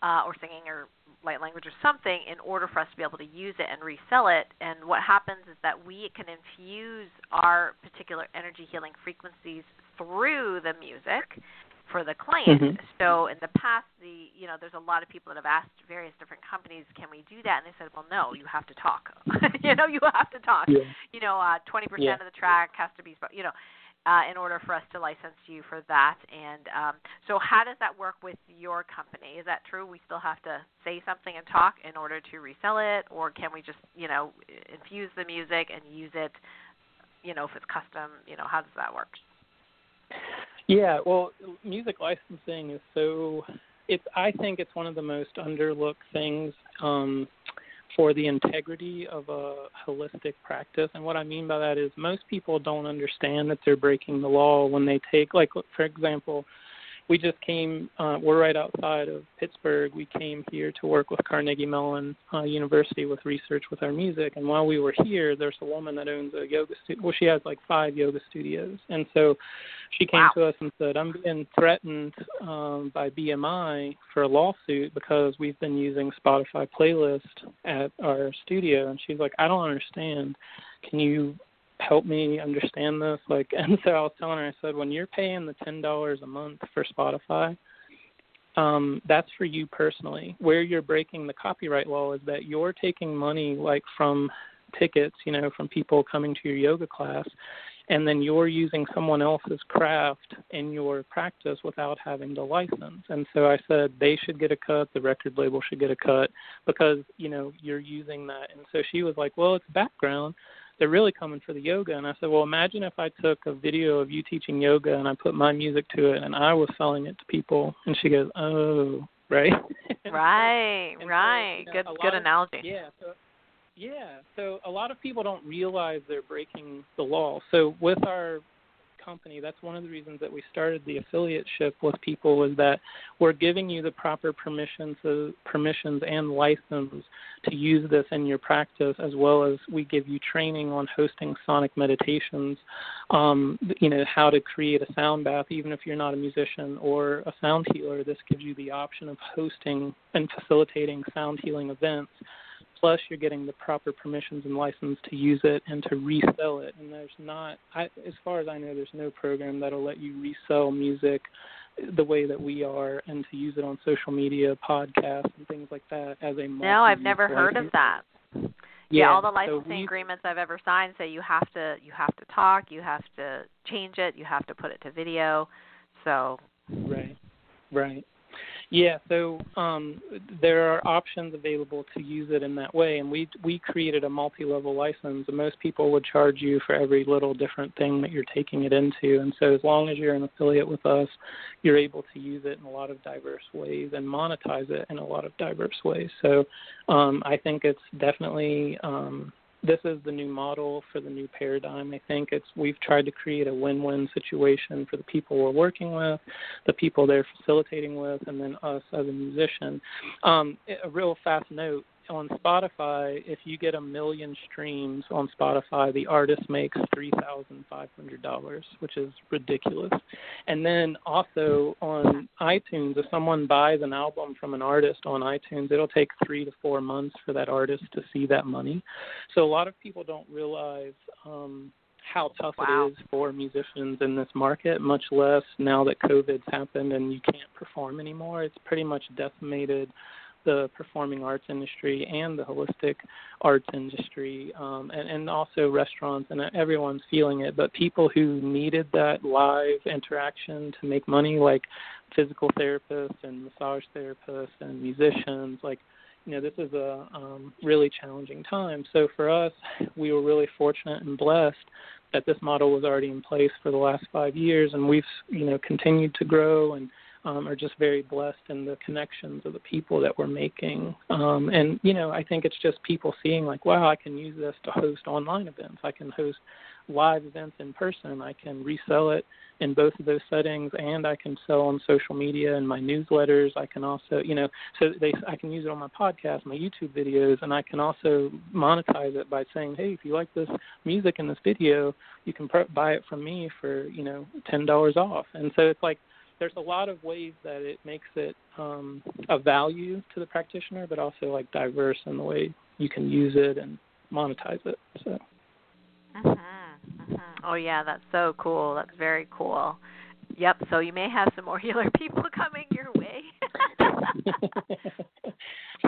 uh, or singing or light language or something in order for us to be able to use it and resell it. And what happens is that we can infuse our particular energy healing frequencies through the music for the client. Mhm. So in the past, the you know, there's a lot of people that have asked various different companies, can we do that? And they said, well, no, you have to talk. you know, you have to talk. Yeah. You know, uh, 20% Yeah. of the track has to be, you know, uh, in order for us to license you for that. And um, so, how does that work with your company? Is that true? We still have to say something and talk in order to resell it, or can we just, you know, infuse the music and use it? You know, if it's custom, you know, how does that work? Yeah, well, music licensing is so it's I think it's one of the most underlooked things um for the integrity of a holistic practice. And what I mean by that is most people don't understand that they're breaking the law when they take like for example, we just came uh we're right outside of Pittsburgh. We came here to work with Carnegie Mellon uh, University with research with our music and while we were here there's a woman that owns a yoga studio well she has like 5 yoga studios. And so she came Wow. to us and said, "I'm being threatened um, by BMI for a lawsuit because we've been using Spotify playlist at our studio." And she's like, "I don't understand. Can you help me understand this?" Like, and so I was telling her, I said, "When you're paying the ten dollars a month for Spotify." Um, that's for you personally. Where you're breaking the copyright law is that you're taking money like from tickets, you know, from people coming to your yoga class, and then you're using someone else's craft in your practice without having the license. And so I said they should get a cut, the record label should get a cut because, you know, you're using that. And so she was like, Well, it's background. They're really coming for the yoga. And I said, Well, imagine if I took a video of you teaching yoga and I put my music to it and I was selling it to people. And she goes, Oh, right. Right, And so, right. you know, good, good of- analogy. Yeah. So, yeah. So a lot of people don't realize they're breaking the law. So with our company, that's one of the reasons that we started the affiliateship with people was that we're giving you the proper permissions, uh, permissions and license to use this in your practice, as well as we give you training on hosting sonic meditations. Um, you know how to create a sound bath, even if you're not a musician or a sound healer. This gives you the option of hosting and facilitating sound healing events plus you're getting the proper permissions and license to use it and to resell it and there's not I, as far as i know there's no program that'll let you resell music the way that we are and to use it on social media podcasts and things like that as a No, I've never heard of that. yeah, Yeah, all the so licensing we- agreements I've ever signed say you have to you have to talk, you have to change it, you have to put it to video. So Right. Right. Yeah, so um, there are options available to use it in that way, and we we created a multi-level license. And most people would charge you for every little different thing that you're taking it into, and so as long as you're an affiliate with us, you're able to use it in a lot of diverse ways and monetize it in a lot of diverse ways. So um, I think it's definitely um, this is the new model for the new paradigm. I think it's we've tried to create a win-win situation for the people we're working with, the people they're facilitating with, and then us as a musician. Um, a real fast note on Spotify, if you get a million streams on Spotify, the artist makes three thousand five hundred dollars, which is ridiculous. And then also on iTunes, if someone buys an album from an artist on iTunes, it'll take three to four months for that artist to see that money. So a lot of people don't realize um, how tough Wow. it is for musicians in this market, much less now that COVID's happened and you can't perform anymore. It's pretty much decimated the performing arts industry and the holistic arts industry, um, and, and also restaurants, and everyone's feeling it. But people who needed that live interaction to make money, like physical therapists and massage therapists and musicians, like you know, this is a um, really challenging time. So for us, we were really fortunate and blessed that this model was already in place for the last five years, and we've you know continued to grow and um, are just very blessed in the connections of the people that we're making. Um, and you know, I think it's just people seeing like, wow, I can use this to host online events. I can host live events in person. I can resell it in both of those settings, and I can sell on social media and my newsletters. I can also, you know, so they I can use it on my podcast, my YouTube videos, and I can also monetize it by saying, hey, if you like this music in this video, you can buy it from me for you know ten dollars off. And so it's like there's a lot of ways that it makes it um, a value to the practitioner, but also like diverse in the way you can use it and monetize it. So. Mm-hmm. Mm-hmm. Oh yeah, that's so cool. That's very cool. Yep. So you may have some more healer people coming your way.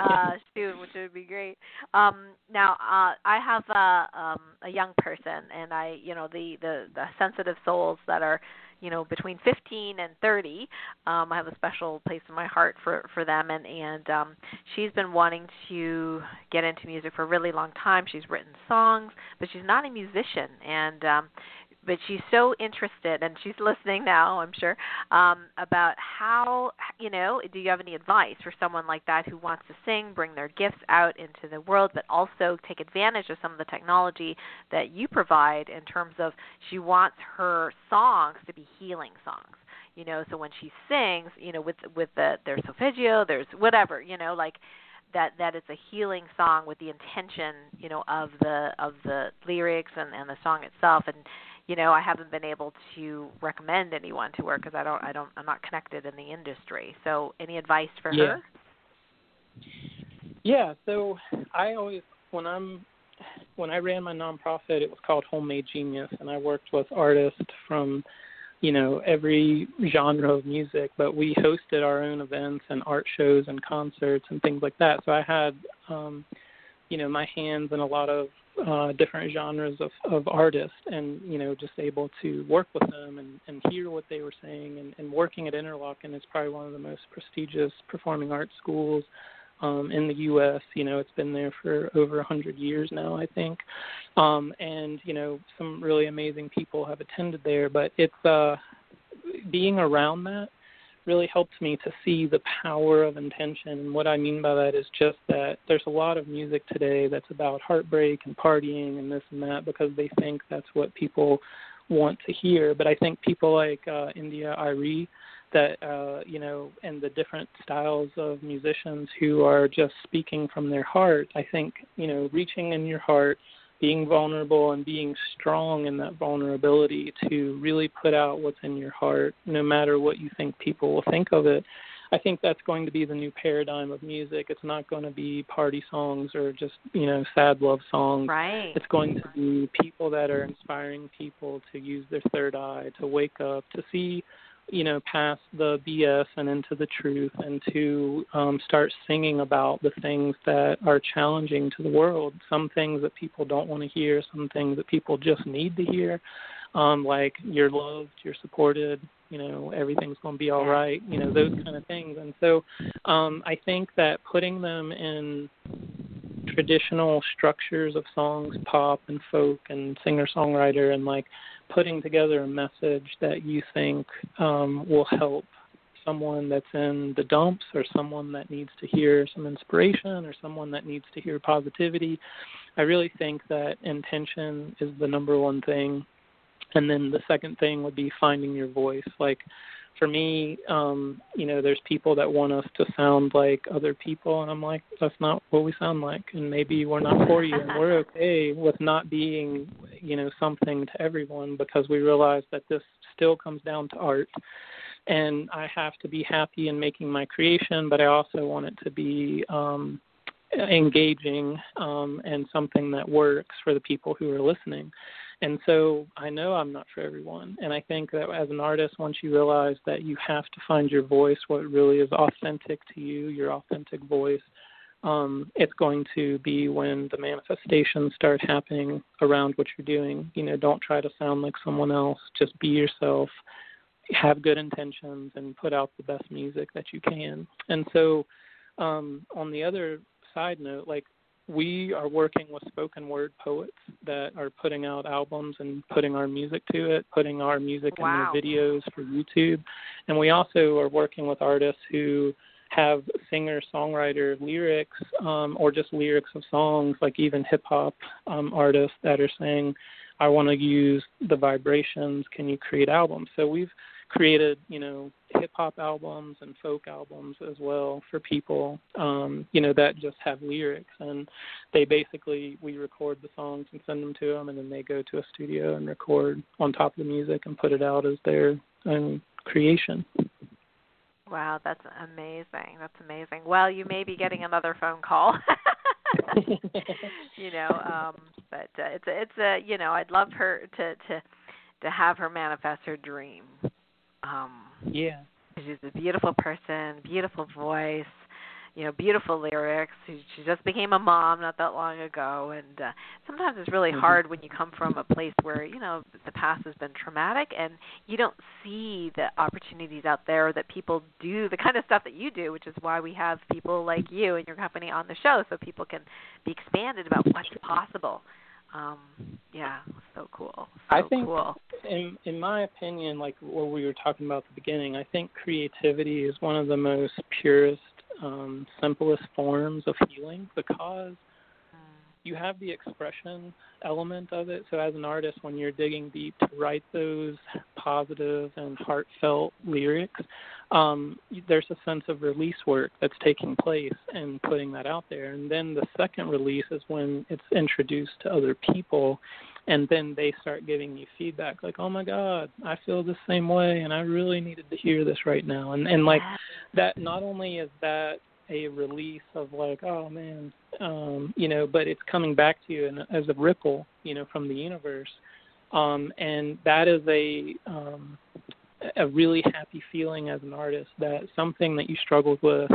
uh, shoot, which would be great. Um, now, uh, I have a um, a young person, and I, you know, the the the sensitive souls that are you know between 15 and 30 um i have a special place in my heart for for them and and um she's been wanting to get into music for a really long time. She's written songs but she's not a musician. And um but she's so interested and she's listening now i'm sure um about how you know do you have any advice for someone like that who wants to sing bring their gifts out into the world but also take advantage of some of the technology that you provide in terms of she wants her songs to be healing songs you know? So when she sings you know with with the there's solfeggio there's whatever you know like that that it's a healing song with the intention you know of the of the lyrics and and the song itself and you know I haven't been able to recommend anyone to her because I don't I don't I'm not connected in the industry. So any advice for yeah. her? Yeah, so I always when I'm when I ran my nonprofit, it was called Homemade Genius, and I worked with artists from you know every genre of music but we hosted our own events and art shows and concerts and things like that so i had um you know my hands in a lot of uh, different genres of, of artists and you know just able to work with them and, and hear what they were saying and, and working at Interlochen is probably one of the most prestigious performing arts schools um, in the U.S. You know, it's been there for over a hundred years now, I think, um, and you know, some really amazing people have attended there. But it's uh, being around that really helps me to see the power of intention. And what I mean by that is just that there's a lot of music today that's about heartbreak and partying and this and that because they think that's what people want to hear. But I think people like uh, India.Arie that uh, you know, and the different styles of musicians who are just speaking from their heart. I think you know, reaching in your heart being vulnerable and being strong in that vulnerability to really put out what's in your heart, no matter what you think people will think of it. I think that's going to be the new paradigm of music. It's not going to be party songs or just, you know, sad love songs. Right. It's going to be people that are inspiring people to use their third eye, to wake up, to see you know, past the BS and into the truth and to um, start singing about the things that are challenging to the world. Some things that people don't want to hear, some things that people just need to hear, um, like you're loved, you're supported, you know, everything's going to be all right, you know, those kind of things. And so um, I think that putting them in traditional structures of songs, pop and folk and singer songwriter, and like putting together a message that you think um, will help someone that's in the dumps or someone that needs to hear some inspiration or someone that needs to hear positivity. I really think that intention is the number one thing. And then the second thing would be finding your voice. Like for me, um, you know, there's people that want us to sound like other people, and I'm like, that's not what we sound like, and maybe we're not for you, and we're okay with not being, you know, something to everyone because we realize that this still comes down to art, and I have to be happy in making my creation, but I also want it to be um, engaging um, and something that works for the people who are listening And so I know I'm not for everyone. And I think that as an artist, once you realize that you have to find your voice, what really is authentic to you, your authentic voice, um, it's going to be when the manifestations start happening around what you're doing. You know, don't try to sound like someone else. Just be yourself. Have good intentions and put out the best music that you can. And so, um, on the other side note, like we are working with spoken word poets that are putting out albums and putting our music to it, putting our music wow. in their videos for YouTube. And we also are working with artists who have singer songwriter lyrics um, or just lyrics of songs, like even hip hop um, artists that are saying, I want to use the vibrations. Can you create albums? So we've created, you know, hip hop albums and folk albums as well for people, um, you know, that just have lyrics. And they basically, we record the songs and send them to them, and then they go to a studio and record on top of the music and put it out as their own creation. Wow, that's amazing. That's amazing. Well, you may be getting another phone call. you know, um but uh, it's a, it's a you know, I'd love her to to to have her manifest her dream. Um Yeah. She's a beautiful person, beautiful voice, you know, beautiful lyrics. She, she just became a mom not that long ago, and uh, sometimes it's really mm-hmm. hard when you come from a place where you know the past has been traumatic, and you don't see the opportunities out there that people do the kind of stuff that you do, which is why we have people like you and your company on the show, so people can be expanded about what's possible. Um, yeah, so cool. So I think, cool. in in my opinion, like what we were talking about at the beginning, I think creativity is one of the most purest um, simplest forms of healing because you have the expression element of it. So, as an artist, when you're digging deep to write those positive and heartfelt lyrics, um, there's a sense of release work that's taking place and putting that out there. And then the second release is when it's introduced to other people, and then they start giving you feedback like, "Oh my God, I feel the same way, and I really needed to hear this right now." And and like that, not only is that a release of like, oh man, um, you know, but it's coming back to you in, as a ripple, you know, from the universe, um, and that is a um, a really happy feeling as an artist that something that you struggled with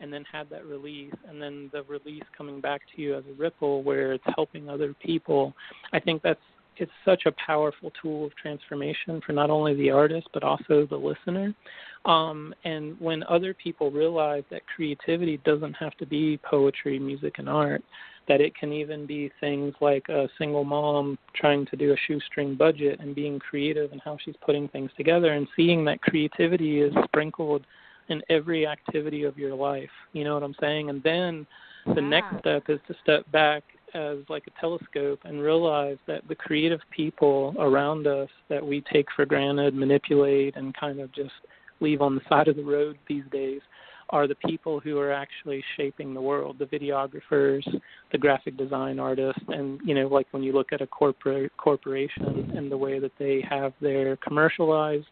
and then had that release and then the release coming back to you as a ripple where it's helping other people i think that's it's such a powerful tool of transformation for not only the artist but also the listener. Um, and when other people realize that creativity doesn't have to be poetry, music, and art, that it can even be things like a single mom trying to do a shoestring budget and being creative and how she's putting things together and seeing that creativity is sprinkled in every activity of your life. You know what I'm saying? And then the next step is to step back as like a telescope and realize that the creative people around us that we take for granted, manipulate, and kind of just leave on the side of the road these days are the people who are actually shaping the world the videographers the graphic design artists and you know like when you look at a corporate corporation and the way that they have their commercialized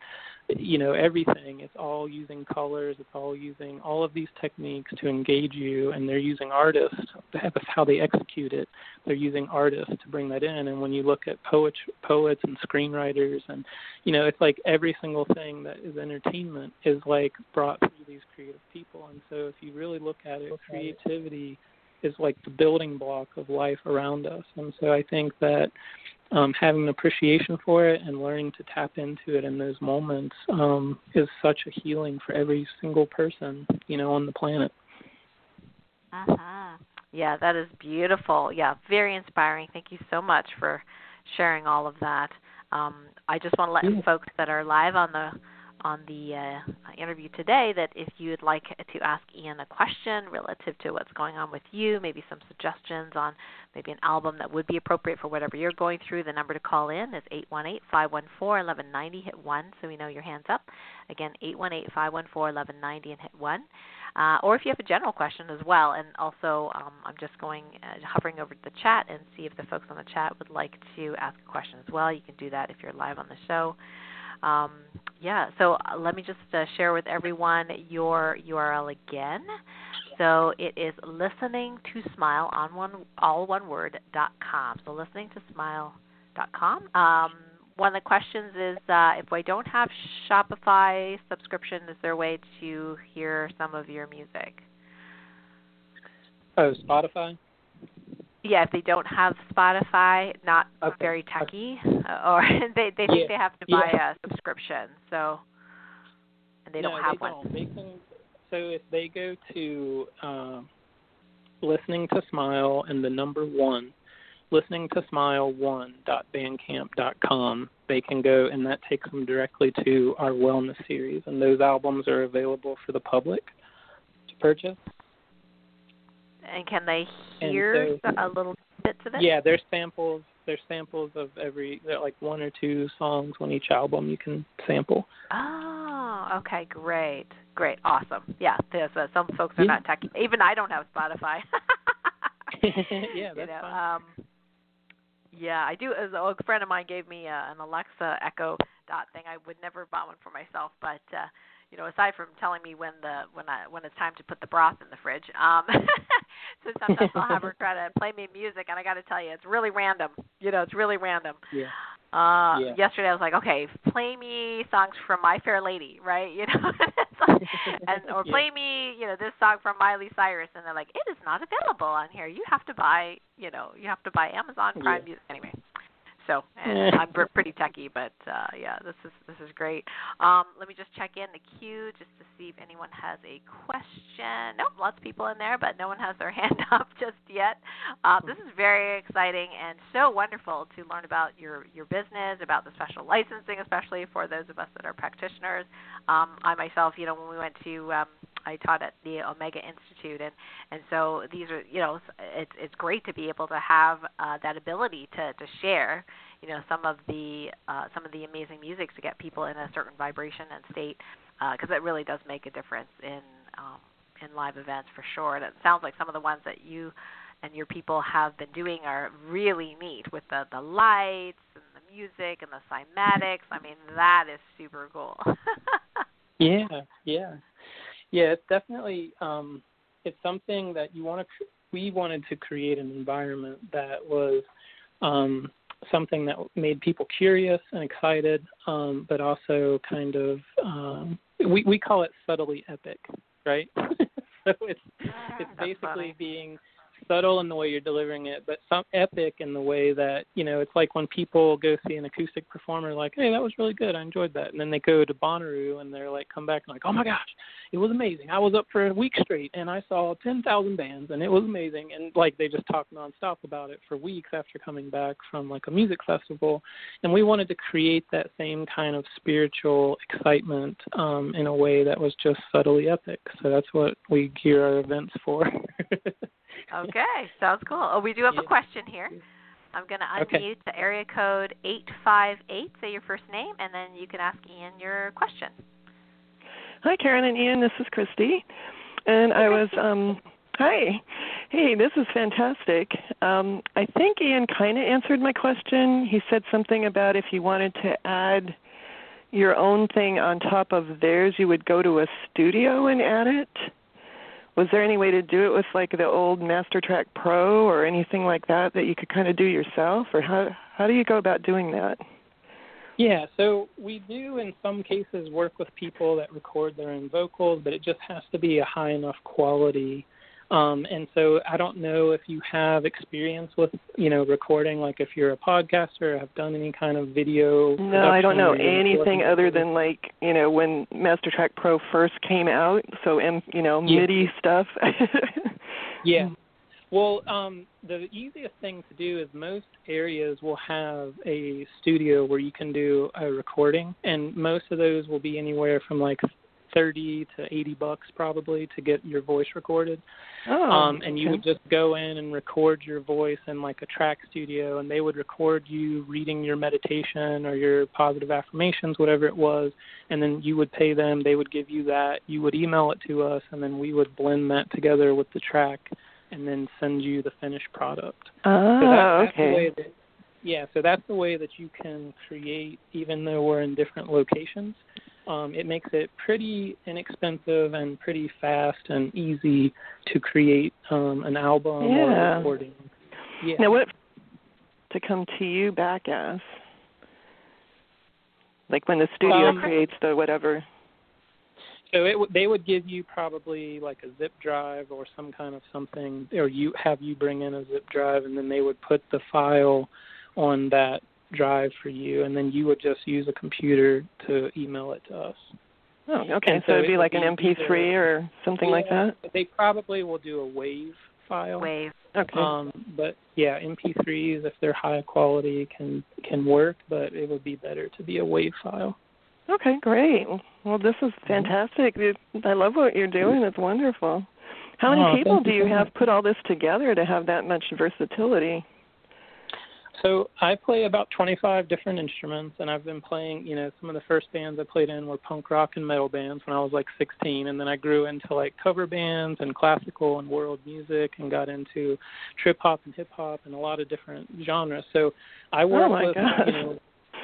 you know everything. It's all using colors. It's all using all of these techniques to engage you and they're using artists. That's how they execute it. They're using artists to bring that in. And when you look at poets poets and screenwriters and you know it's like every single thing that is entertainment is like brought through these creative people. And so if you really look at it. creativity is like the building block of life around us and so i think that um, having an appreciation for it and learning to tap into it in those moments um, is such a healing for every single person, you know, on the planet. Uh-huh. Yeah, that is beautiful. Yeah, very inspiring. Thank you so much for sharing all of that. Um, I just want to let yeah. folks that are live on the on the uh, interview today that if you would like to ask Ian a question relative to what's going on with you, maybe some suggestions on maybe an album that would be appropriate for whatever you're going through, the number to call in is 818-514-1190. Hit 1 so we know your hand's up. Again, 818-514-1190 and hit 1. Uh, or if you have a general question as well. And also, um, I'm just going uh, hovering over the chat and see if the folks on the chat would like to ask a question as well. You can do that if you're live on the show. Um, yeah, so uh, let me just uh, share with everyone your URL again. So it is listening to smile on one all one word dot com. So listening to smile dot com. Um, one of the questions is uh, if I don't have Shopify subscription, is there a way to hear some of your music? Oh, Spotify. Yeah, if they don't have Spotify, not okay. very techy, uh, or they they think yeah. they have to buy yeah. a subscription, so and they no, don't have they one. Don't. They can, so if they go to uh, listening to Smile and the number one, listening to smile one.bandcamp.com, they can go and that takes them directly to our wellness series, and those albums are available for the public to purchase. And can they hear so, a little bit of it? Yeah, there's samples. There's samples of every, there are like one or two songs on each album you can sample. Oh, okay, great, great, awesome. Yeah, there's, uh, some folks are yeah. not techy. Even I don't have Spotify. yeah, that's you know, fine. Um, yeah, I do. As a friend of mine gave me uh, an Alexa Echo Dot thing. I would never buy one for myself, but uh, you know, aside from telling me when the when I when it's time to put the broth in the fridge, um, so sometimes I'll have her try to play me music, and I got to tell you, it's really random. You know, it's really random. Yeah. Uh, yeah. Yesterday I was like, okay, play me songs from My Fair Lady, right? You know, and or Yeah. play me, you know, this song from Miley Cyrus, and they're like, it is not available on here. You have to buy, you know, you have to buy Amazon Prime Yeah. Music. Anyway, so and Eh. I'm pretty techy, but uh, yeah, this is this is great. Um, let me just check in the queue just to see if anyone has a question. Nope, lots of people in there, but no one has their hand up just yet. Uh, this is very exciting and so wonderful to learn about your your business, about the special licensing, especially for those of us that are practitioners. Um, I myself, you know, when we went to um, I taught at the Omega Institute, and and so these are, you know, it's it's great to be able to have uh, that ability to to share, you know, some of the uh, some of the amazing music to get people in a certain vibration and state, because it really does make a difference in um, in live events for sure. And it sounds like some of the ones that you and your people have been doing are really neat with the the lights and the music and the cymatics. I mean, that is super cool. Yeah, yeah, yeah. It's definitely um, it's something that you want to. We wanted to create an environment that was um, something that made people curious and excited, um, but also kind of um, we we call it subtly epic, right? so it's it's basically being subtle in the way you're delivering it, but some epic in the way that you know it's like when people go see an acoustic performer, like, hey, that was really good, I enjoyed that, and then they go to Bonnaroo and they're like, come back and like, oh my gosh, it was amazing. I was up for a week straight and I saw ten thousand bands and it was amazing, and like they just talk nonstop about it for weeks after coming back from like a music festival, and we wanted to create that same kind of spiritual excitement um, in a way that was just subtly epic. So that's what we gear our events for. Okay, sounds cool. Oh, we do have a question here. I'm going to unmute Okay. the area code 858. Say your first name, and then you can ask Ian your question. Hi, Karen and Ian. This is Christy, and I was um, hi. Hey, this is fantastic. Um, I think Ian kind of answered my question. He said something about if you wanted to add your own thing on top of theirs, you would go to a studio and add it. Was there any way to do it with like the old MasterTrack Pro or anything like that that you could kind of do yourself, or how how do you go about doing that? Yeah, so we do in some cases work with people that record their own vocals, but it just has to be a high enough quality. Um, and so I don't know if you have experience with, you know, recording, like if you're a podcaster or have done any kind of video. No, I don't know production where you're anything other than like you know when MasterTrack Pro first came out. So M, you know Yeah. MIDI stuff. Yeah. Well, um, the easiest thing to do is most areas will have a studio where you can do a recording, and most of those will be anywhere from like thirty to eighty bucks probably to get your voice recorded. Oh. um, and you okay. would just go in and record your voice in like a track studio, and they would record you reading your meditation or your positive affirmations, whatever it was, and then you would pay them. They would give you that. You would email it to us, and then we would blend that together with the track, and then send you the finished product. So Oh, that, that's the okay. way that, yeah, so that's the way that you can create, even though we're in different locations. Um, it makes it pretty inexpensive and pretty fast and easy to create um, an album or a recording. Yeah. Now what to come to you back as? Like when the studio Um, creates the whatever. So it w- they would give you probably like a zip drive or some kind of something, or you have you bring in a zip drive, and then they would put the file on that drive for you, and then you would just use a computer to email it to us. Oh, okay. And So, so it'd be like an MP3 or something like that. They probably will do a wave file. Wave. Okay. Um, but yeah, MP3s if they're high quality can can work, but it would be better to be a wave file. Okay, great. Well, this is fantastic. I love what you're doing. It's wonderful. How many Oh, people do you you have put all this together to have that much versatility? So I play about 25 different instruments, and I've been playing. You know, some of the first bands I played in were punk rock and metal bands when I was like 16, and then I grew into like cover bands and classical and world music, and got into trip hop and hip hop and a lot of different genres. So I work Oh, my with, you know,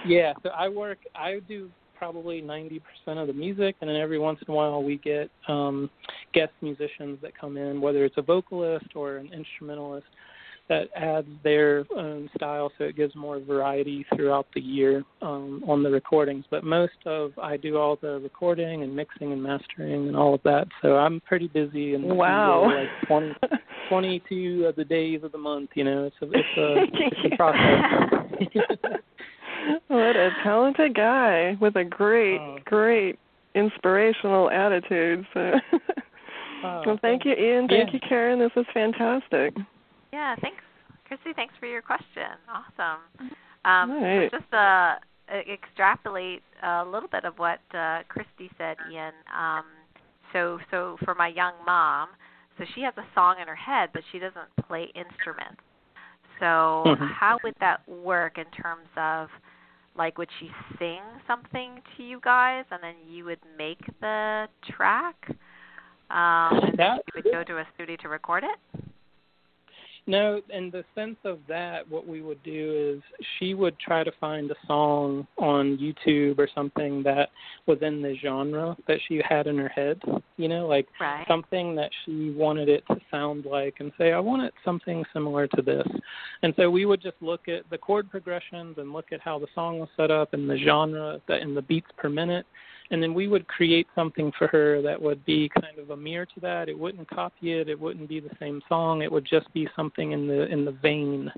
yeah. So I work. I do probably 90% of the music, and then every once in a while we get um, guest musicians that come in, whether it's a vocalist or an instrumentalist that adds their own style so it gives more variety throughout the year um, on the recordings. But most of I do all the recording and mixing and mastering and all of that. So I'm pretty busy in the Wow. like 20, 22 of the days of the month. You know, it's a it's a, it's a process. what a talented guy with a great, Oh. great inspirational attitude. So, Oh, well, thank you, Ian. Thank Yeah. you, Karen. This was fantastic. Yeah, thanks, Christy. Thanks for your question. Awesome. Um, so Right. just uh, extrapolate a little bit of what uh, Christy said, Ian. Um, so, so for my young mom, so she has a song in her head, but she doesn't play instruments. So, Mhm. how would that work in terms of, like, would she sing something to you guys, and then you would make the track? Um, and That- you would go to a studio to record it. No, in the sense of that, what we would do is she would try to find a song on YouTube or something that was in the genre that she had in her head, you know, like Right. something that she wanted it to sound like and say, I want it something similar to this. And so we would just look at the chord progressions and look at how the song was set up and the genre that and the beats per minute and then we would create something for her that would be kind of a mirror to that. It wouldn't copy it. It wouldn't be the same song. It would just be something in the in the vein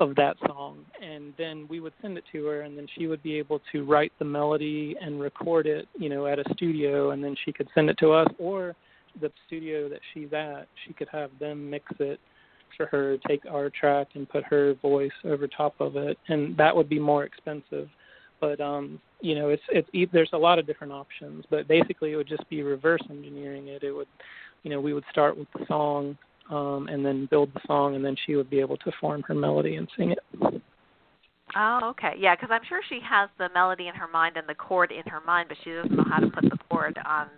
of that song. And then we would send it to her, and then she would be able to write the melody and record it, you know, at a studio, and then she could send it to us or the studio that she's at. She could have them mix it for her, take our track and put her voice over top of it, and that would be more expensive but um you know it's it's e- there's a lot of different options but basically it would just be reverse engineering it it would you know we would start with the song um and then build the song and then she would be able to form her melody and sing it Oh, okay. Yeah, because I'm sure she has the melody in her mind and the chord in her mind, but she doesn't know how to put the chord on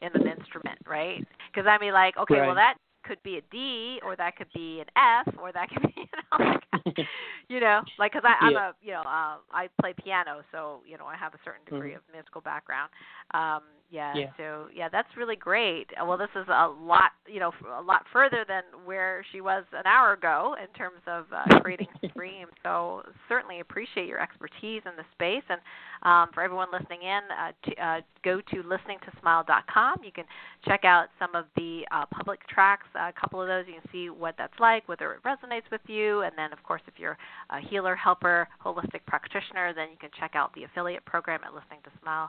in an instrument, right? Because I mean, like, okay, well Right. that could be a D, or that could be an F, or that could be, you know, like, you know, like because I'm Yeah. a, you know, uh, I play piano, so you know, I have a certain degree Mhm. of musical background. Um, yeah, Yeah. so yeah, that's really great. Uh, Well, this is a lot, you know, a lot further than where she was an hour ago in terms of uh, creating Scream. So certainly appreciate your expertise in the space. And um, for everyone listening in, uh, to, uh, go to listeningtosmile.com. You can check out some of the uh, public tracks. a couple of those, you can see what that's like, whether it resonates with you. And then, of course, if you're a healer, helper, holistic practitioner, then you can check out the affiliate program at listeningtosmile.com.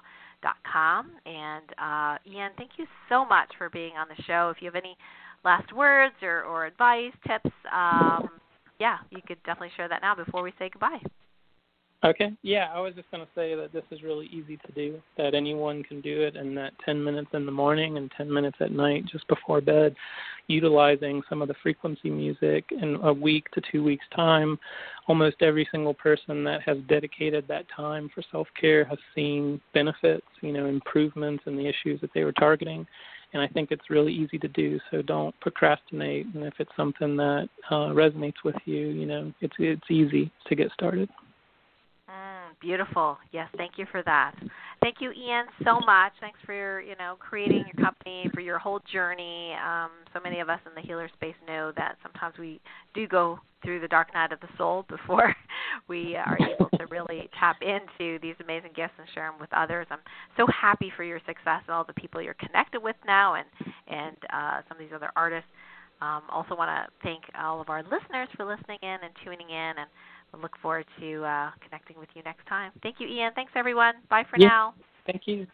And uh, Ian, thank you so much for being on the show. If you have any last words or, or advice, tips, um, yeah, you could definitely share that now before we say goodbye. Okay. Yeah, I was just going to say that this is really easy to do, that anyone can do it, and that 10 minutes in the morning and 10 minutes at night just before bed, utilizing some of the frequency music in a week to two weeks' time, almost every single person that has dedicated that time for self care has seen benefits, you know, improvements in the issues that they were targeting. And I think it's really easy to do. So don't procrastinate. And if it's something that uh, resonates with you, you know, it's it's easy to get started. Mm, beautiful. Yes, thank you for that. Thank you, Ian, so much. Thanks for your, you know, creating your company, for your whole journey. Um, so many of us in the healer space know that sometimes we do go through the dark night of the soul before we are able to really tap into these amazing gifts and share them with others. I'm so happy for your success and all the people you're connected with now, and and uh, some of these other artists. Um, also, want to thank all of our listeners for listening in and tuning in, and we look forward to uh, connecting with you next time. Thank you, Ian. Thanks, everyone. Bye for now. Thank you.